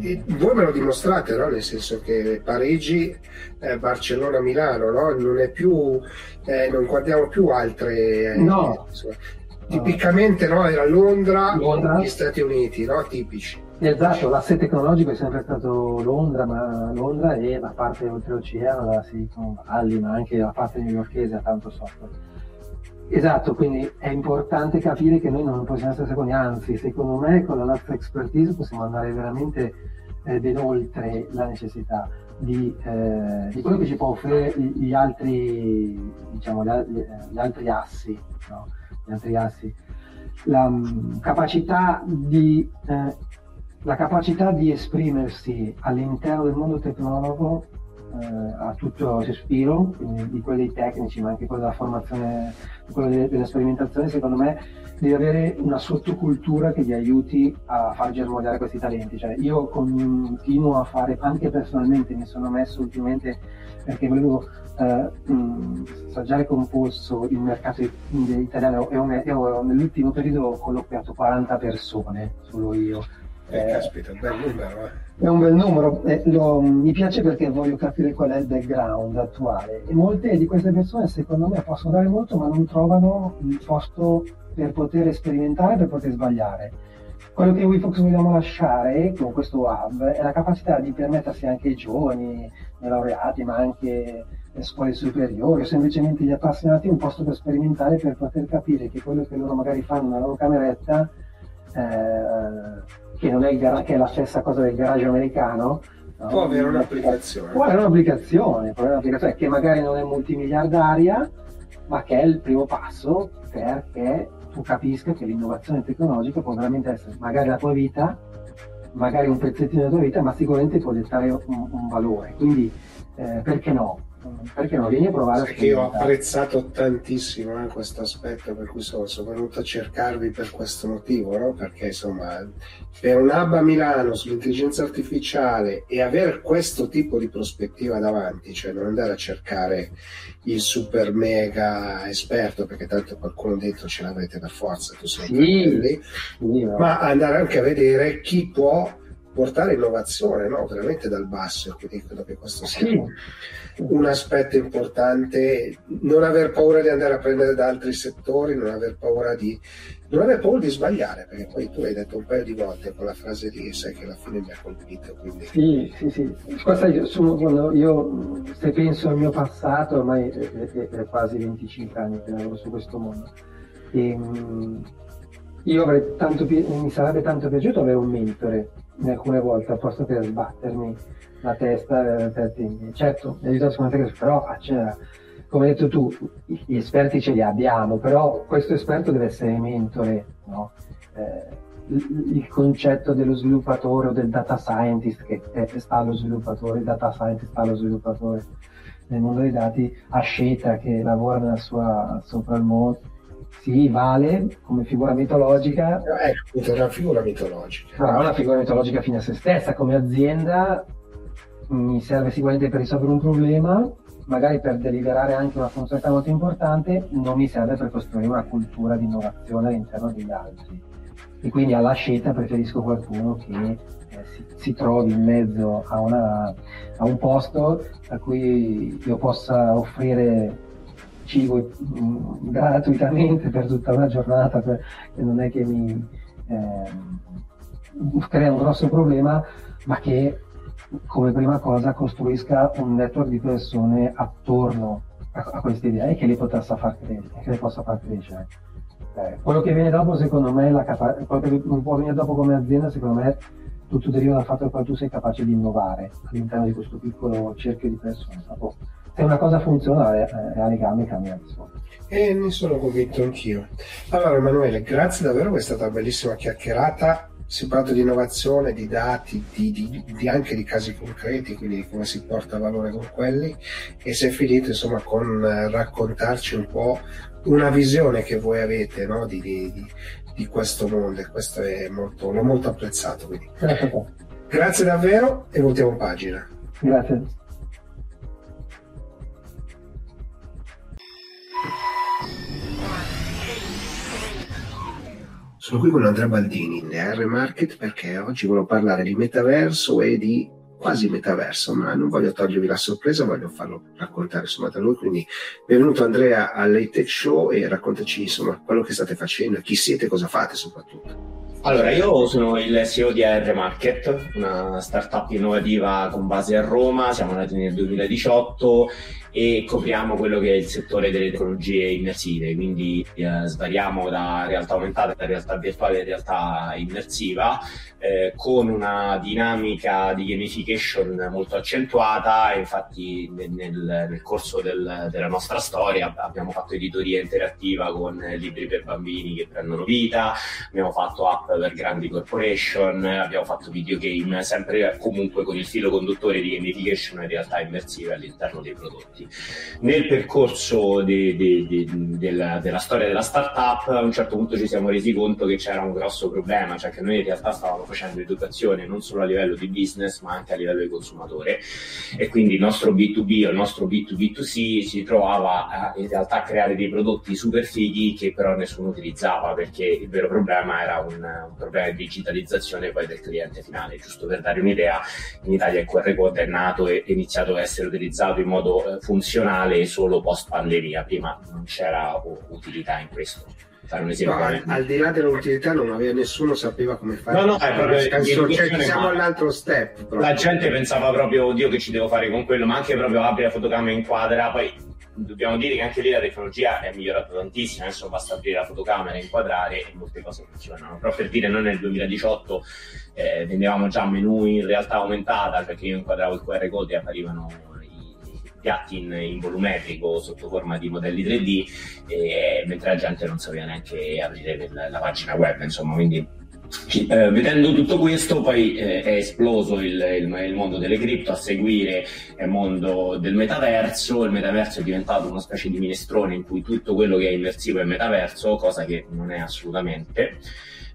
e voi me lo dimostrate, no? nel senso che Parigi, eh, Barcellona, Milano, no? non, è più, eh, non guardiamo più altre... Eh, no. Insomma, tipicamente no, era Londra, Londra. gli Stati Uniti, no? tipici. Esatto, l'asse tecnologico è sempre stato Londra, ma Londra e la parte oltreoceano, la Silicon Valley, ma anche la parte newyorkese ha tanto software. Esatto, quindi è importante capire che noi non possiamo essere secondi, anzi, secondo me con la nostra expertise possiamo andare veramente eh, ben oltre la necessità di, eh, di, quello che ci può offrire gli altri, diciamo, gli, gli altri assi. No? gli altri assi, la um, capacità di eh, la capacità di esprimersi all'interno del mondo tecnologico eh, a tutto respiro, di quelli tecnici, ma anche quello della formazione, quello de- della sperimentazione, secondo me devi avere una sottocultura che ti aiuti a far germogliare questi talenti. Cioè, io continuo a fare, anche personalmente mi sono messo ultimamente perché volevo eh, assaggiare composto il mercato italiano e nell'ultimo periodo ho colloquiato 40 persone, solo io. Eh, caspita, un bel numero. Eh. È un bel numero, eh, lo, mi piace perché voglio capire qual è il background attuale e molte di queste persone secondo me possono dare molto ma non trovano il posto per poter sperimentare, per poter sbagliare. Quello che WeFox vogliamo lasciare con questo hub è la capacità di permettersi anche ai giovani, ai laureati, ma anche le scuole superiori o semplicemente gli appassionati un posto per sperimentare per poter capire che quello che loro magari fanno nella loro cameretta che, non è gar- che, è la stessa cosa del garage americano no? può avere un'applicazione. Può avere un'applicazione, può avere un'applicazione che magari non è multimiliardaria ma che è il primo passo perché tu capisca che l'innovazione tecnologica può veramente essere magari la tua vita magari un pezzettino della tua vita ma sicuramente può dettare un, un valore. Quindi eh, perché no perché non vieni a provare Perché io ho apprezzato tantissimo eh, questo aspetto per cui sono, sono, venuto a cercarvi per questo motivo no? perché insomma per un hub a Milano sull'intelligenza artificiale e avere questo tipo di prospettiva davanti cioè non andare a cercare il super mega esperto perché tanto qualcuno dentro ce l'avrete per forza tu sei sì, lì, sì, ma andare anche a vedere chi può portare innovazione no? veramente dal basso quindi credo che questo sia sì un aspetto importante, non aver paura di andare a prendere da altri settori, non aver paura di, non aver paura di sbagliare, perché poi tu l'hai detto un paio di volte con la frase lì e sai che alla fine mi ha colpito. Quindi... Sì, sì, sì. Questa io, io, se penso al mio passato, ormai è, è, è quasi 25 anni che lavoro su questo mondo. E, um, io tanto, mi sarebbe tanto piaciuto avere un mentore alcune volte, a posto per sbattermi la testa per team. Certo, mi aiutato sicuramente però cioè, come hai detto tu, gli esperti ce li abbiamo, però questo esperto deve essere mentore, no? eh, il concetto dello sviluppatore o del data scientist che sta allo sviluppatore, il data scientist sta allo sviluppatore nel mondo dei dati, a scelta che lavora nella sua, sopra il mondo, sì, vale come figura mitologica. Ecco, è una figura mitologica. Però è una figura mitologica fine a se stessa, come azienda mi serve sicuramente per risolvere un problema, magari per deliberare anche una funzionalità molto importante, non mi serve per costruire una cultura di innovazione all'interno degli altri. E quindi alla scelta preferisco qualcuno che eh, si, si, trovi in mezzo a, una, a, un posto a cui io possa offrire cibo mm, gratuitamente per tutta una giornata, per, non è che mi eh, crea un grosso problema, ma che come prima cosa costruisca un network di persone attorno a, a queste idee e che le possa far crescere. Che le possa far crescere. Eh, quello che viene dopo, secondo me, la capa- quello che non può venire dopo come azienda, secondo me, tutto deriva dal fatto che tu sei capace di innovare all'interno di questo piccolo cerchio di persone. Dopo, se una cosa funziona, è, è a legame cambia E ne sono convinto anch'io. Allora, Emanuele, grazie davvero, è stata una bellissima chiacchierata si parla di innovazione, di dati, di, di, di, anche di casi concreti, quindi di come si porta valore con quelli e si è finito insomma con eh, raccontarci un po' una visione che voi avete no? di, di, questo mondo e questo è molto, l'ho molto apprezzato. Quindi. Grazie davvero e voltiamo pagina. Grazie. Sono qui con Andrea Baldini in R Market perché oggi volevo parlare di metaverso e di quasi metaverso, ma non voglio togliervi la sorpresa, voglio farlo raccontare insomma da lui. Quindi benvenuto Andrea all'Atech Show e raccontaci insomma quello che state facendo, chi siete e cosa fate soprattutto. Allora, io sono il CEO di AR Market, una startup innovativa con base a Roma, siamo nati nel 2018 e copriamo quello che è il settore delle tecnologie immersive, quindi eh, svariamo da realtà aumentata a realtà virtuale a realtà immersiva eh, con una dinamica di gamification molto accentuata infatti nel, nel corso del, della nostra storia abbiamo fatto editoria interattiva con libri per bambini che prendono vita, abbiamo fatto app per grandi corporation, abbiamo fatto videogame, sempre comunque con il filo conduttore di gamification e realtà immersive all'interno dei prodotti. Nel percorso de, de, de, della, della, storia della startup, a un certo punto ci siamo resi conto che c'era un grosso problema, cioè che noi in realtà stavamo facendo educazione non solo a livello di business, ma anche a livello di consumatore. E quindi il nostro B2B o il nostro B2B2C si trovava in realtà a creare dei prodotti super fighi che però nessuno utilizzava, perché il vero problema era un, un problema di digitalizzazione poi del cliente finale. Giusto per dare un'idea, in Italia il QR code è nato e è iniziato a essere utilizzato in modo eh, funzionale solo post pandemia, prima non c'era utilità in questo. Fare un esempio. No, al di là dell'utilità non aveva nessuno sapeva come fare. No, no, è proprio Penso, cioè, siamo all'altro step. Proprio. La gente pensava proprio, oddio che ci devo fare con quello, ma anche proprio apri la fotocamera inquadra, poi dobbiamo dire che anche lì la tecnologia è migliorata tantissimo, adesso basta aprire la fotocamera, inquadrare e molte cose funzionano. Però per dire, noi nel 2018 eh, vendevamo già menu in realtà aumentata, perché io inquadravo il QR code e apparivano piatti in, volumetrico sotto forma di modelli 3D, e, mentre la gente non sapeva neanche aprire la pagina web, insomma, quindi eh, vedendo tutto questo poi eh, è esploso il, il, il, mondo delle cripto a seguire il mondo del metaverso il metaverso è diventato una specie di minestrone in cui tutto quello che è immersivo è metaverso cosa che non è assolutamente.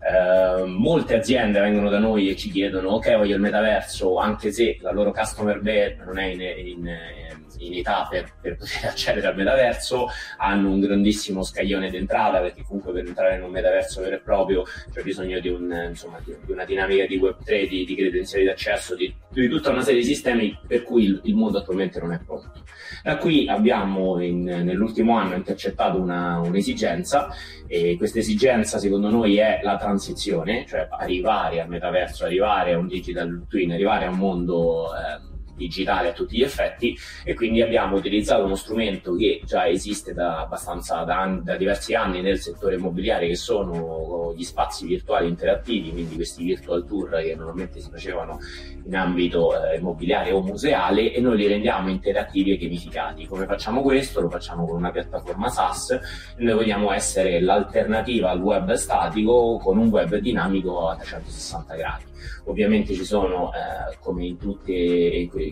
Eh, molte aziende vengono da noi e ci chiedono ok voglio il metaverso anche se la loro customer base non è in, in, in età per, per, poter accedere al metaverso hanno un grandissimo scaglione d'entrata perché comunque per entrare in un metaverso vero e proprio c'è bisogno di, un, insomma, di, di una dinamica di Web3, di, di credenziali d'accesso, di, di, tutta una serie di sistemi per cui il, il mondo attualmente non è pronto. Da qui abbiamo in, nell'ultimo anno intercettato una, un'esigenza e questa esigenza secondo noi è la transizione, cioè arrivare al metaverso, arrivare a un digital twin, arrivare a un mondo eh, digitale a tutti gli effetti e quindi abbiamo utilizzato uno strumento che già esiste da abbastanza da, da, diversi anni nel settore immobiliare che sono gli spazi virtuali interattivi, quindi questi virtual tour che normalmente si facevano in ambito eh, immobiliare o museale e noi li rendiamo interattivi e gamificati. Come facciamo questo? Lo facciamo con una piattaforma SaaS e noi vogliamo essere l'alternativa al web statico con un web dinamico a 360 gradi. Ovviamente ci sono, eh, come in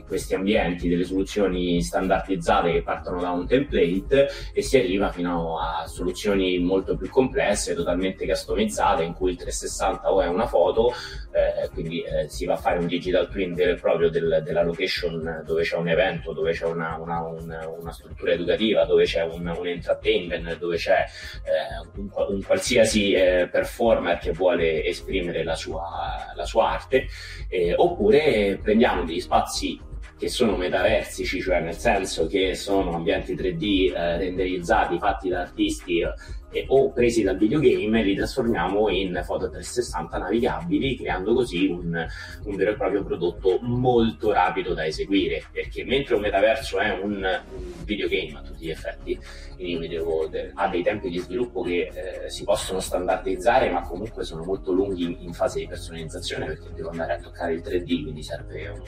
questi ambienti, delle soluzioni standardizzate che partono da un template e si arriva fino a soluzioni molto più complesse, totalmente customizzate, in cui il 360 o è una foto, eh, quindi eh, si va a fare un digital twin e proprio del, della location dove c'è un evento, dove c'è una, una, una, una struttura educativa, dove c'è un, un entertainment, dove c'è eh, un, un, qualsiasi eh, performer che vuole esprimere la sua, la sua arte, eh, oppure prendiamo degli spazi che sono metaversici, cioè nel senso che sono ambienti 3D eh, renderizzati, fatti da artisti eh, o presi dal videogame li trasformiamo in foto 360 navigabili creando così un, un, vero e proprio prodotto molto rapido da eseguire perché mentre un metaverso è un, un videogame a tutti gli effetti devo, ha dei tempi di sviluppo che eh, si possono standardizzare ma comunque sono molto lunghi in, in, fase di personalizzazione perché devo andare a toccare il 3D quindi serve un,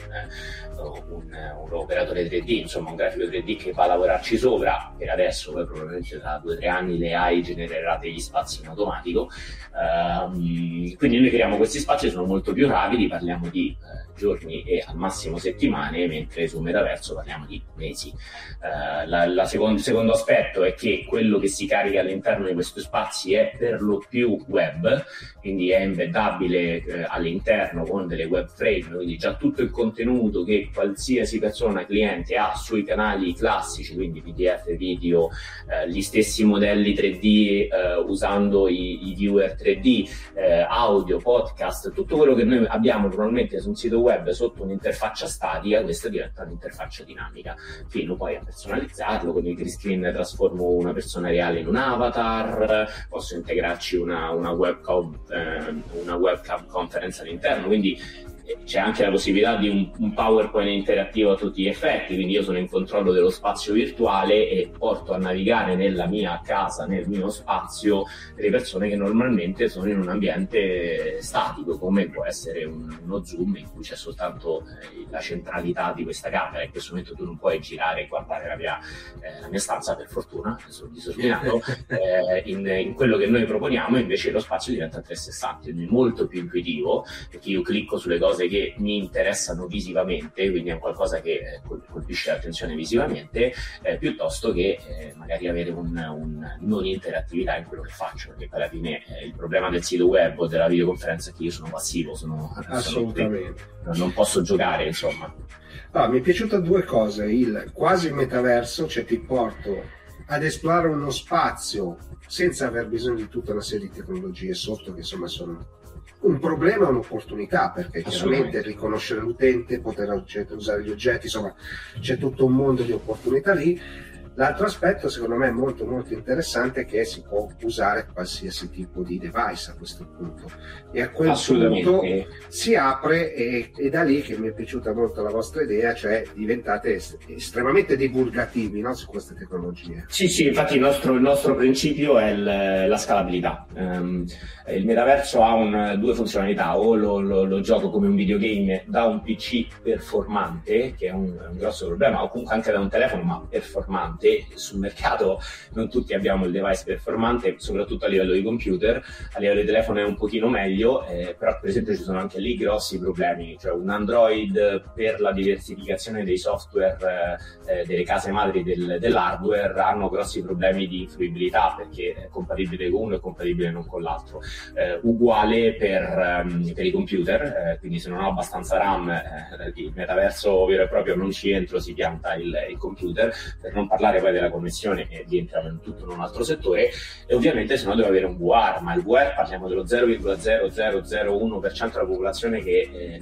un, operatore 3D insomma un grafico 3D che va a lavorarci sopra. Per adesso poi probabilmente tra due o tre anni le AI genererà degli spazi in automatico. Uh, quindi noi creiamo questi spazi, sono molto più rapidi, parliamo di uh, giorni e al massimo settimane, mentre sul metaverso parliamo di mesi. Uh, la, la secondo, il secondo aspetto è che quello che si carica all'interno di questi spazi è per lo più web, quindi è embeddabile eh, all'interno con delle web frame, quindi già tutto il contenuto che qualsiasi persona cliente ha sui canali classici, quindi PDF, video, eh, gli stessi modelli 3D eh, usando i, i, viewer 3D, eh, audio, podcast, tutto quello che noi abbiamo normalmente su un sito web sotto un'interfaccia statica, questa diventa un'interfaccia dinamica, fino poi a personalizzarlo con i green screen trasformo una persona reale in un avatar, posso integrarci una, una webcam eh, una webcam conference all'interno, quindi c'è anche la possibilità di un, un, PowerPoint interattivo a tutti gli effetti, quindi io sono in controllo dello spazio virtuale e porto a navigare nella mia casa, nel mio spazio, delle persone che normalmente sono in un ambiente statico, come può essere un, uno Zoom in cui c'è soltanto eh, la centralità di questa camera. In questo momento tu non puoi girare e guardare la mia, eh, la mia stanza, per fortuna, sono disordinato. Eh, in, in, quello che noi proponiamo invece lo spazio diventa 360, quindi molto più intuitivo, perché io clicco sulle cose cose che mi interessano visivamente, quindi è qualcosa che eh, colpisce l'attenzione visivamente, eh, piuttosto che eh, magari avere un, un, non interattività in quello che faccio, perché alla fine eh, il problema del sito web o della videoconferenza è che io sono passivo, sono, assolutamente sono, non posso giocare, insomma. Ah, mi è piaciuta due cose, il quasi metaverso, cioè ti porto ad esplorare uno spazio senza aver bisogno di tutta una serie di tecnologie sotto che insomma sono un problema e un'opportunità perché chiaramente riconoscere l'utente, poter usare gli oggetti, insomma c'è tutto un mondo di opportunità lì L'altro aspetto secondo me molto molto interessante è che si può usare qualsiasi tipo di device a questo punto e a quel punto si apre e, e, da lì che mi è piaciuta molto la vostra idea, cioè diventate estremamente divulgativi no, su queste tecnologie. Sì, sì, infatti il nostro, il nostro principio è il, la scalabilità. Um, il metaverso ha un, due funzionalità, o lo, lo, lo, gioco come un videogame da un PC performante, che è un, un grosso problema, o comunque anche da un telefono ma performante performante, sul mercato non tutti abbiamo il device performante, soprattutto a livello di computer, a livello di telefono è un pochino meglio, eh, però per esempio ci sono anche lì grossi problemi, cioè un Android per la diversificazione dei software eh, delle case madri del, dell'hardware hanno grossi problemi di fruibilità perché è compatibile con uno e compatibile non con l'altro. Eh, uguale per, um, per, i computer, eh, quindi se non ho abbastanza RAM, eh, il metaverso vero e proprio non ci entro, si pianta il, il computer, per non parlare parlare poi della connessione e rientriamo in tutto in un altro settore e ovviamente se no deve avere un VR, ma il VR parliamo dello 0,0001% della popolazione che eh,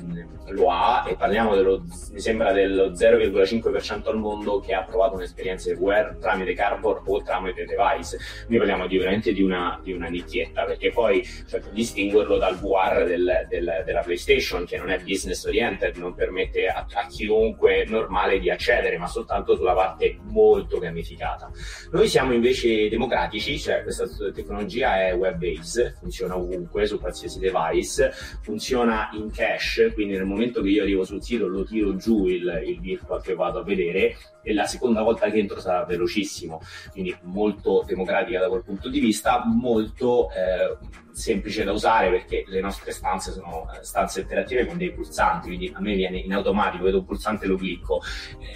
lo ha e parliamo dello, mi sembra dello 0,5% al mondo che ha provato un'esperienza di VR tramite cardboard o tramite device. Noi parliamo di, veramente di una, di una nicchietta perché poi cioè, distinguerlo dal VR del, del, della PlayStation che non è business oriented, non permette a, a chiunque normale di accedere, ma soltanto sulla parte molto gamificata. Noi siamo invece democratici, cioè questa tecnologia è web-based, funziona ovunque, su qualsiasi device, funziona in cache, quindi nel momento che io arrivo sul sito lo tiro giù il, il virtual che vado a vedere e la seconda volta che entro sarà velocissimo, quindi molto democratica da quel punto di vista, molto eh, semplice da usare perché le nostre stanze sono eh, stanze interattive con dei pulsanti, quindi a me viene in automatico, vedo un pulsante e lo clicco.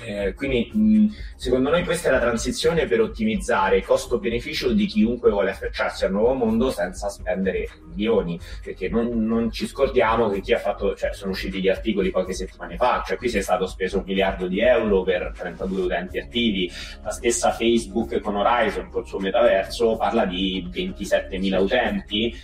Eh, quindi mh, secondo noi questa è la transizione per ottimizzare costo-beneficio di chiunque vuole affacciarsi al nuovo mondo senza spendere milioni, perché non, non, ci scordiamo che chi ha fatto, cioè sono usciti gli articoli poche settimane fa, cioè qui si è stato speso un miliardo di euro per 32 utenti attivi, la stessa Facebook con Horizon col suo metaverso parla di 27.000 utenti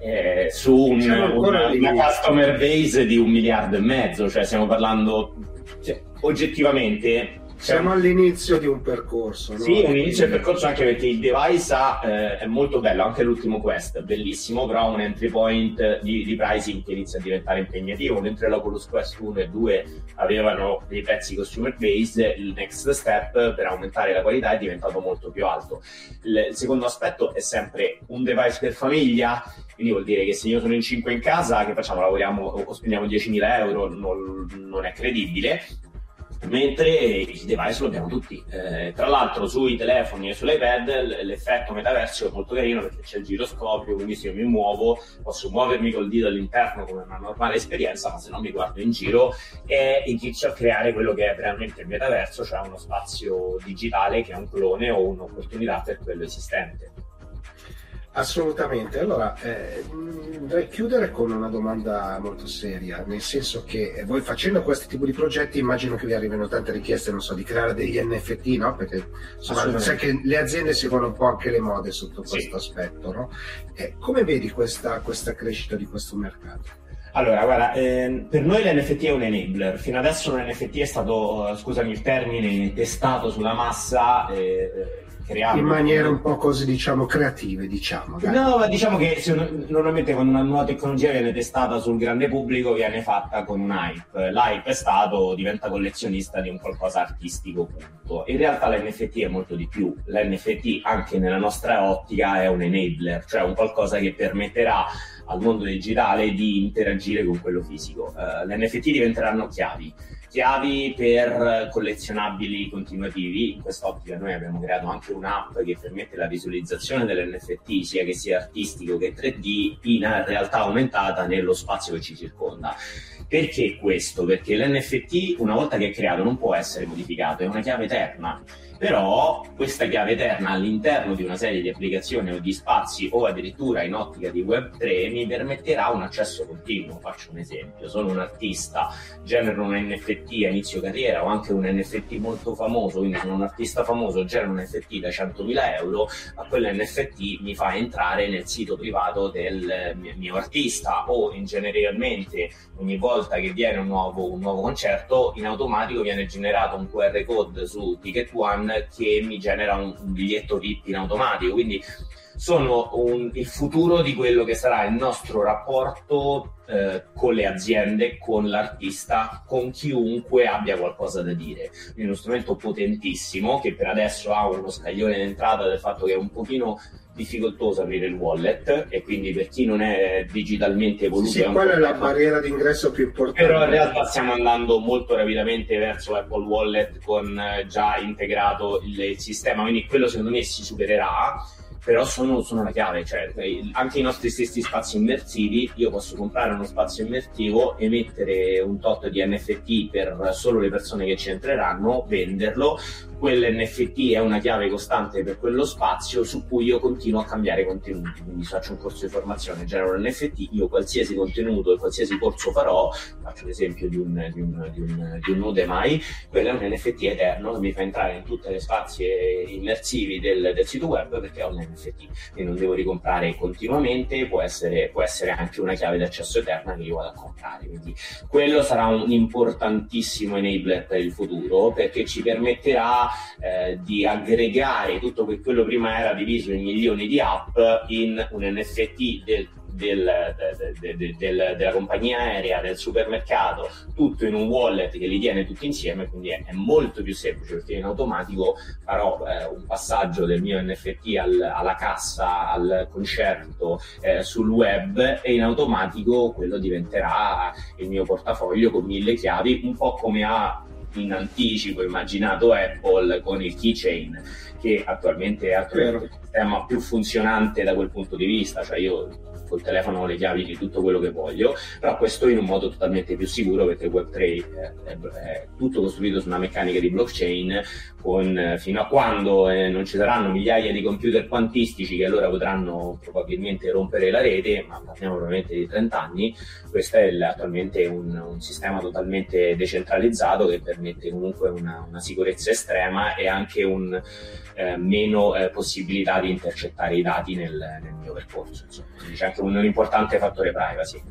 eh, su un, una, una customer base di un miliardo e mezzo, cioè stiamo parlando cioè, oggettivamente Siamo all'inizio di un percorso. no? sì, un inizio del percorso anche perché il device ha, eh, è molto bello, anche l'ultimo Quest, bellissimo, però ha un entry point di, di pricing che inizia a diventare impegnativo, mentre l'Oculus Quest 1 e 2 avevano dei prezzi consumer based, il next step per aumentare la qualità è diventato molto più alto. Il, il secondo aspetto è sempre un device per famiglia, quindi vuol dire che se io sono in 5 in casa, che facciamo? Lavoriamo o spendiamo 10.000 euro, non, non è credibile mentre i device lo abbiamo tutti. Eh, tra l'altro sui telefoni e sull'iPad l'effetto metaverso è molto carino perché c'è il giroscopio, quindi se io mi muovo posso muovermi col dito all'interno come una normale esperienza, ma se non mi guardo in giro e inizio a creare quello che è veramente il metaverso, cioè uno spazio digitale che è un clone o un'opportunità per quello esistente. Assolutamente. Allora, eh, vorrei chiudere con una domanda molto seria, nel senso che eh, voi facendo questo tipo di progetti immagino che vi arrivino tante richieste, non so, di creare degli NFT, no? Perché insomma, sai che le aziende seguono un po' anche le mode sotto Sì. questo aspetto, no? Eh, come vedi questa, questa crescita di questo mercato? Allora, guarda, ehm, per noi l'NFT è un enabler. Fino adesso un NFT è stato, eh, scusami il termine, testato sulla massa, eh, eh, creando... In maniera un po' così, diciamo, creative, diciamo. dai. No, ma diciamo che se- normalmente quando una nuova tecnologia viene testata sul grande pubblico viene fatta con un hype. L'hype è stato, diventa collezionista di un qualcosa artistico, punto. In realtà l'NFT è molto di più. L'NFT, anche nella nostra ottica, è un enabler, cioè un qualcosa che permetterà al mondo digitale di interagire con quello fisico. Eh, le NFT diventeranno chiavi, chiavi per collezionabili continuativi. In quest'ottica noi abbiamo creato anche un'app che permette la visualizzazione dell'NFT, sia che sia artistico che 3D, in realtà aumentata nello spazio che ci circonda. Perché questo? Perché l'NFT, una volta che è creato, non può essere modificato, è una chiave eterna. Però questa chiave eterna all'interno di una serie di applicazioni o di spazi o addirittura in ottica di Web3 mi permetterà un accesso continuo. Faccio un esempio, sono un artista, genero un NFT a inizio carriera o anche un NFT molto famoso, quindi sono un artista famoso, genero un NFT da 100.000 euro, ma quell'NFT mi fa entrare nel sito privato del mio- artista o in generalmente ogni volta che viene un nuovo, un nuovo concerto in automatico viene generato un QR code su Ticket One che mi genera un, un biglietto VIP in automatico quindi sono un- il futuro di quello che sarà il nostro rapporto eh, con le aziende, con l'artista, con chiunque abbia qualcosa da dire. Quindi uno strumento potentissimo che per adesso ha uno scaglione d'entrata del fatto che è un pochino difficoltoso aprire il wallet e quindi per chi non è digitalmente evoluto Sì, un quella è la barriera d'ingresso più importante. Però in realtà stiamo andando molto rapidamente verso Apple Wallet con eh, già integrato il, il sistema, quindi quello secondo me si supererà, però sono, sono la chiave, cioè eh, anche i nostri stessi spazi immersivi, io posso comprare uno spazio immersivo, emettere un tot di NFT per solo le persone che ci entreranno, venderlo, quell'NFT è una chiave costante per quello spazio su cui io continuo a cambiare contenuti. Quindi faccio un corso di formazione, genero l'NFT, io qualsiasi contenuto e qualsiasi corso farò, faccio l'esempio di un, di un, di un, di un Udemy, quello è un NFT eterno che mi fa entrare in tutte le spazi immersivi del, del sito web perché ho un NFT. Quindi non devo ricomprare continuamente, può essere, può essere anche una chiave di accesso eterna che io vado a comprare. Quindi quello sarà un importantissimo enabler per il futuro perché ci permetterà eh, di aggregare tutto que- quello prima era diviso in milioni di app in un NFT del, del- de- de- de- del- della compagnia aerea, del supermercato, tutto in un wallet che li tiene tutti insieme, quindi è, è molto più semplice perché in automatico farò eh, un passaggio del mio NFT al- alla cassa, al concerto eh, sul web e in automatico quello diventerà il mio portafoglio con mille chiavi, un po' come ha in anticipo immaginato Apple con il keychain che attualmente è il sistema più funzionante da quel punto di vista, cioè io col telefono ho le chiavi di tutto quello che voglio, però questo in un modo totalmente più sicuro perché il Web3 è, è- è tutto costruito su una meccanica di blockchain con, eh, fino a quando eh, non ci saranno migliaia di computer quantistici che allora potranno probabilmente rompere la rete, ma parliamo probabilmente di 30 anni, questo è il- attualmente un, un sistema totalmente decentralizzato che permette comunque una, una sicurezza estrema e anche un eh, meno eh, possibilità di intercettare i dati nel, nel mio percorso. Insomma. Quindi c'è anche un, un importante fattore privacy.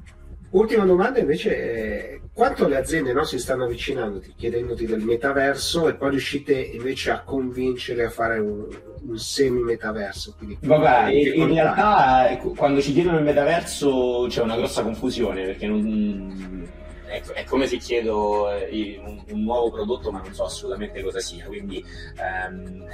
Ultima domanda invece, quanto le aziende no, si stanno avvicinando chiedendoti del metaverso e poi riuscite invece a convincere a fare un, un semi-metaverso? Vabbè, in realtà eh, quando ci chiedono il metaverso c'è una grossa confusione perché non, è, è, come se chiedo eh, un, un, nuovo prodotto ma non so assolutamente cosa sia. Quindi ehm,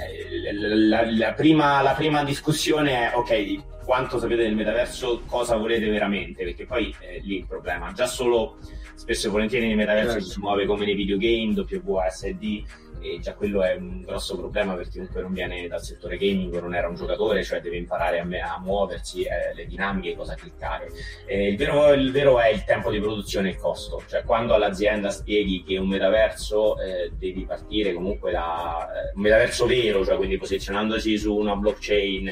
la, la, prima, la prima discussione è ok quanto sapete del metaverso, cosa volete veramente, perché poi è lì il problema. Già solo spesso e volentieri nei metaversi certo. si muove come nei videogame, WASD, e già quello è un grosso problema per chiunque non viene dal settore gaming o non era un giocatore, cioè deve imparare a, me- a muoversi, eh, le dinamiche, cosa cliccare. Eh, il, vero, il, vero, è il tempo di produzione e il costo, cioè quando all'azienda spieghi che un metaverso eh, devi partire comunque da eh, un metaverso vero, cioè quindi posizionandosi su una blockchain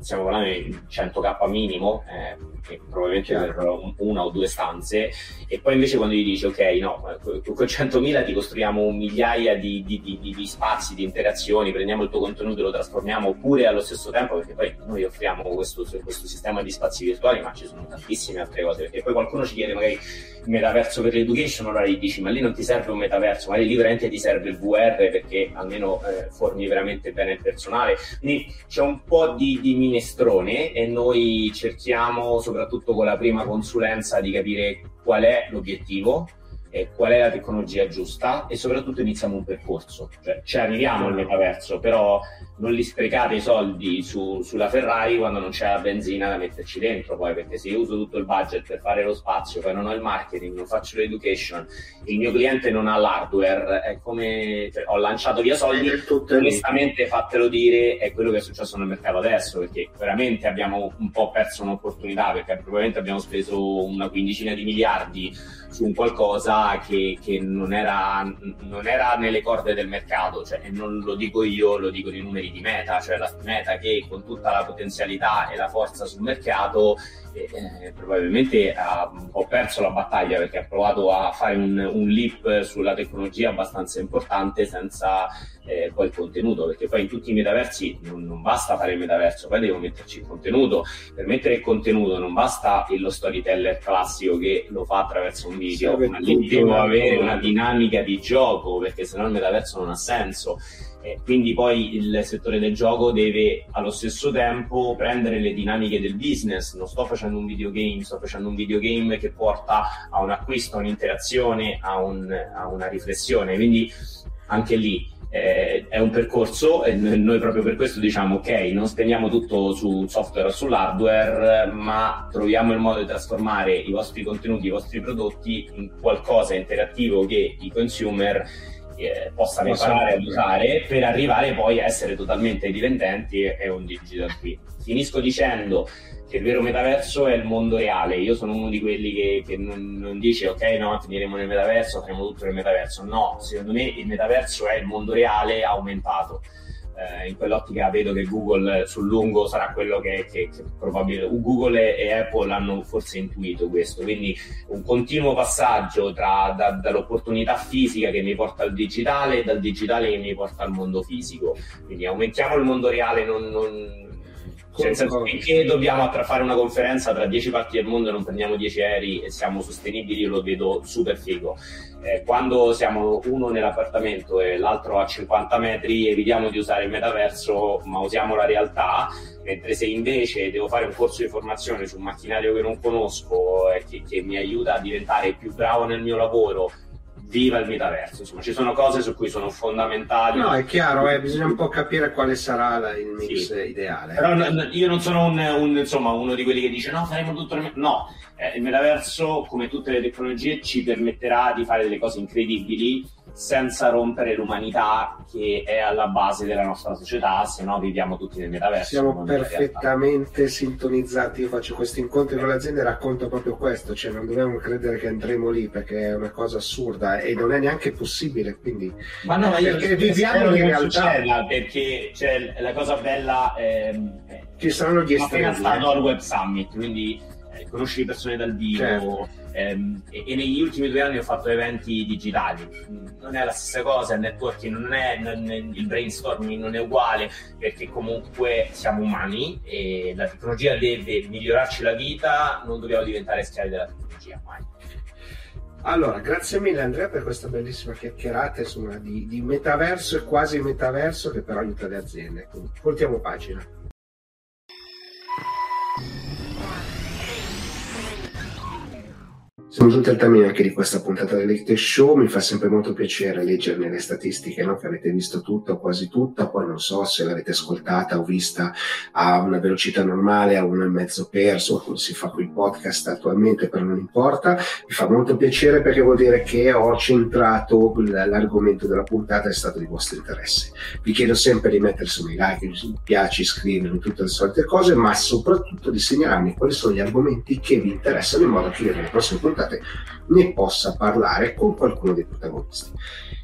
stiamo parlando di 100k minimo, eh, probabilmente per una o due stanze, e poi invece quando gli dici ok, no, con 100.000 ti costruiamo migliaia di, di, di, di, spazi, di interazioni, prendiamo il tuo contenuto e lo trasformiamo, oppure allo stesso tempo, perché poi noi offriamo questo, questo sistema di spazi virtuali, ma ci sono tantissime altre cose, perché poi qualcuno ci chiede magari il metaverso per l'education, allora gli dici ma lì non ti serve un metaverso, magari lì veramente ti serve il VR perché almeno eh, formi veramente bene il personale. Quindi c'è un po' di, di minestrone e noi cerchiamo, soprattutto con la prima consulenza, di capire qual è l'obiettivo qual è la tecnologia giusta e soprattutto iniziamo un percorso. Cioè, ci arriviamo al metaverso, però non li sprecate i soldi su, sulla Ferrari quando non c'è la benzina da metterci dentro, poi perché se io uso tutto il budget per fare lo spazio, poi non ho il marketing, non faccio l'education, il mio cliente non ha l'hardware, è come cioè, ho lanciato via soldi, onestamente fatelo dire, è quello che è successo nel mercato adesso, perché veramente abbiamo un po' perso un'opportunità, perché probabilmente abbiamo speso una quindicina di miliardi su un qualcosa che, che non, era, non, era, nelle corde del mercato, cioè, non lo dico io, lo dicono i numeri di Meta, cioè la Meta che con tutta la potenzialità e la forza sul mercato eh, eh, probabilmente ha un po' perso la battaglia perché ha provato a fare un, un leap sulla tecnologia abbastanza importante senza eh, poi il contenuto, perché poi in tutti i metaversi non, non, basta fare il metaverso, poi devo metterci il contenuto. Per mettere il contenuto non basta lo storyteller classico che lo fa attraverso un video, ma lì devo avere una dinamica di gioco, perché sennò il metaverso non ha senso. Eh, quindi poi il settore del gioco deve allo stesso tempo prendere le dinamiche del business. Non sto facendo un videogame, sto facendo un videogame che porta a un acquisto, a un'interazione, a, un, a una riflessione. Quindi anche lì eh, è un percorso e noi proprio per questo diciamo ok, non spendiamo tutto sul software o sull'hardware, ma troviamo il modo di trasformare i vostri contenuti, i vostri prodotti in qualcosa interattivo che i consumer eh, possano imparare ad usare per arrivare poi a essere totalmente dipendenti e, un digital qui. Finisco dicendo che il vero metaverso è il mondo reale. Io sono uno di quelli che, che non, non, dice ok, no, finiremo nel metaverso, faremo tutto nel metaverso. No, secondo me il metaverso è il mondo reale aumentato eh, in quell'ottica vedo che Google sul lungo sarà quello che, che, che probabilmente Google e, Apple hanno forse intuito questo, quindi un continuo passaggio tra, da, dall'opportunità fisica che mi porta al digitale e dal digitale che mi porta al mondo fisico. Quindi aumentiamo il mondo reale, non, non cioè, senso, finché dobbiamo fare una conferenza tra 10 parti del mondo e non prendiamo 10 aerei e siamo sostenibili, lo vedo super figo. Eh, quando siamo uno nell'appartamento e l'altro a 50 metri, evitiamo di usare il metaverso, ma usiamo la realtà. Mentre se invece devo fare un corso di formazione su un macchinario che non conosco e che, che mi aiuta a diventare più bravo nel mio lavoro, viva il metaverso. Insomma, ci sono cose su cui sono fondamentali. No, è chiaro, eh, bisogna un po' capire quale sarà la, il mix sì. ideale. Però n- io non sono un, un, insomma, uno di quelli che dice no, faremo tutto il metaverso. No, eh, il metaverso, come tutte le tecnologie, ci permetterà di fare delle cose incredibili senza rompere l'umanità che è alla base della nostra società, se no viviamo tutti nel metaverso. Siamo perfettamente sintonizzati. Io faccio questi incontri con le aziende e racconto proprio questo, cioè non dobbiamo credere che andremo lì perché è una cosa assurda e non è neanche possibile. Quindi, ma no, ma io perché viviamo in realtà. Succeda, perché cioè, la cosa bella è. Ci saranno gli estremi. Appena stato al Web Summit, quindi eh, conosci le persone dal vivo. Certo ehm, e, e, negli ultimi due anni ho fatto eventi digitali. Non è la stessa cosa, il networking non è, non è, il brainstorming non è uguale perché comunque siamo umani e la tecnologia deve migliorarci la vita, non dobbiamo diventare schiavi della tecnologia mai. Allora, grazie mille Andrea per questa bellissima chiacchierata insomma, di, di metaverso e quasi metaverso che però aiuta le aziende. voltiamo pagina. Siamo giunti al termine anche di questa puntata del Late Show, mi fa sempre molto piacere leggerne le statistiche, no? che avete visto tutta o quasi tutta, poi non so se l'avete ascoltata o vista a una velocità normale, a uno e mezzo perso, come si fa con i podcast attualmente, però non importa, mi fa molto piacere perché vuol dire che ho centrato l'argomento della puntata è stato di vostro interesse. Vi chiedo sempre di mettere su mi like, mi piace, iscrivervi, tutte le solite cose, ma soprattutto di segnalarmi quali sono gli argomenti che vi interessano in modo che nelle prossime puntate puntate ne possa parlare con qualcuno dei protagonisti.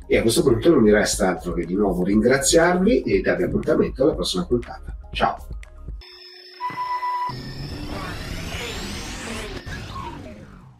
E a questo punto non mi resta altro che di nuovo ringraziarvi e darvi appuntamento alla prossima puntata. Ciao!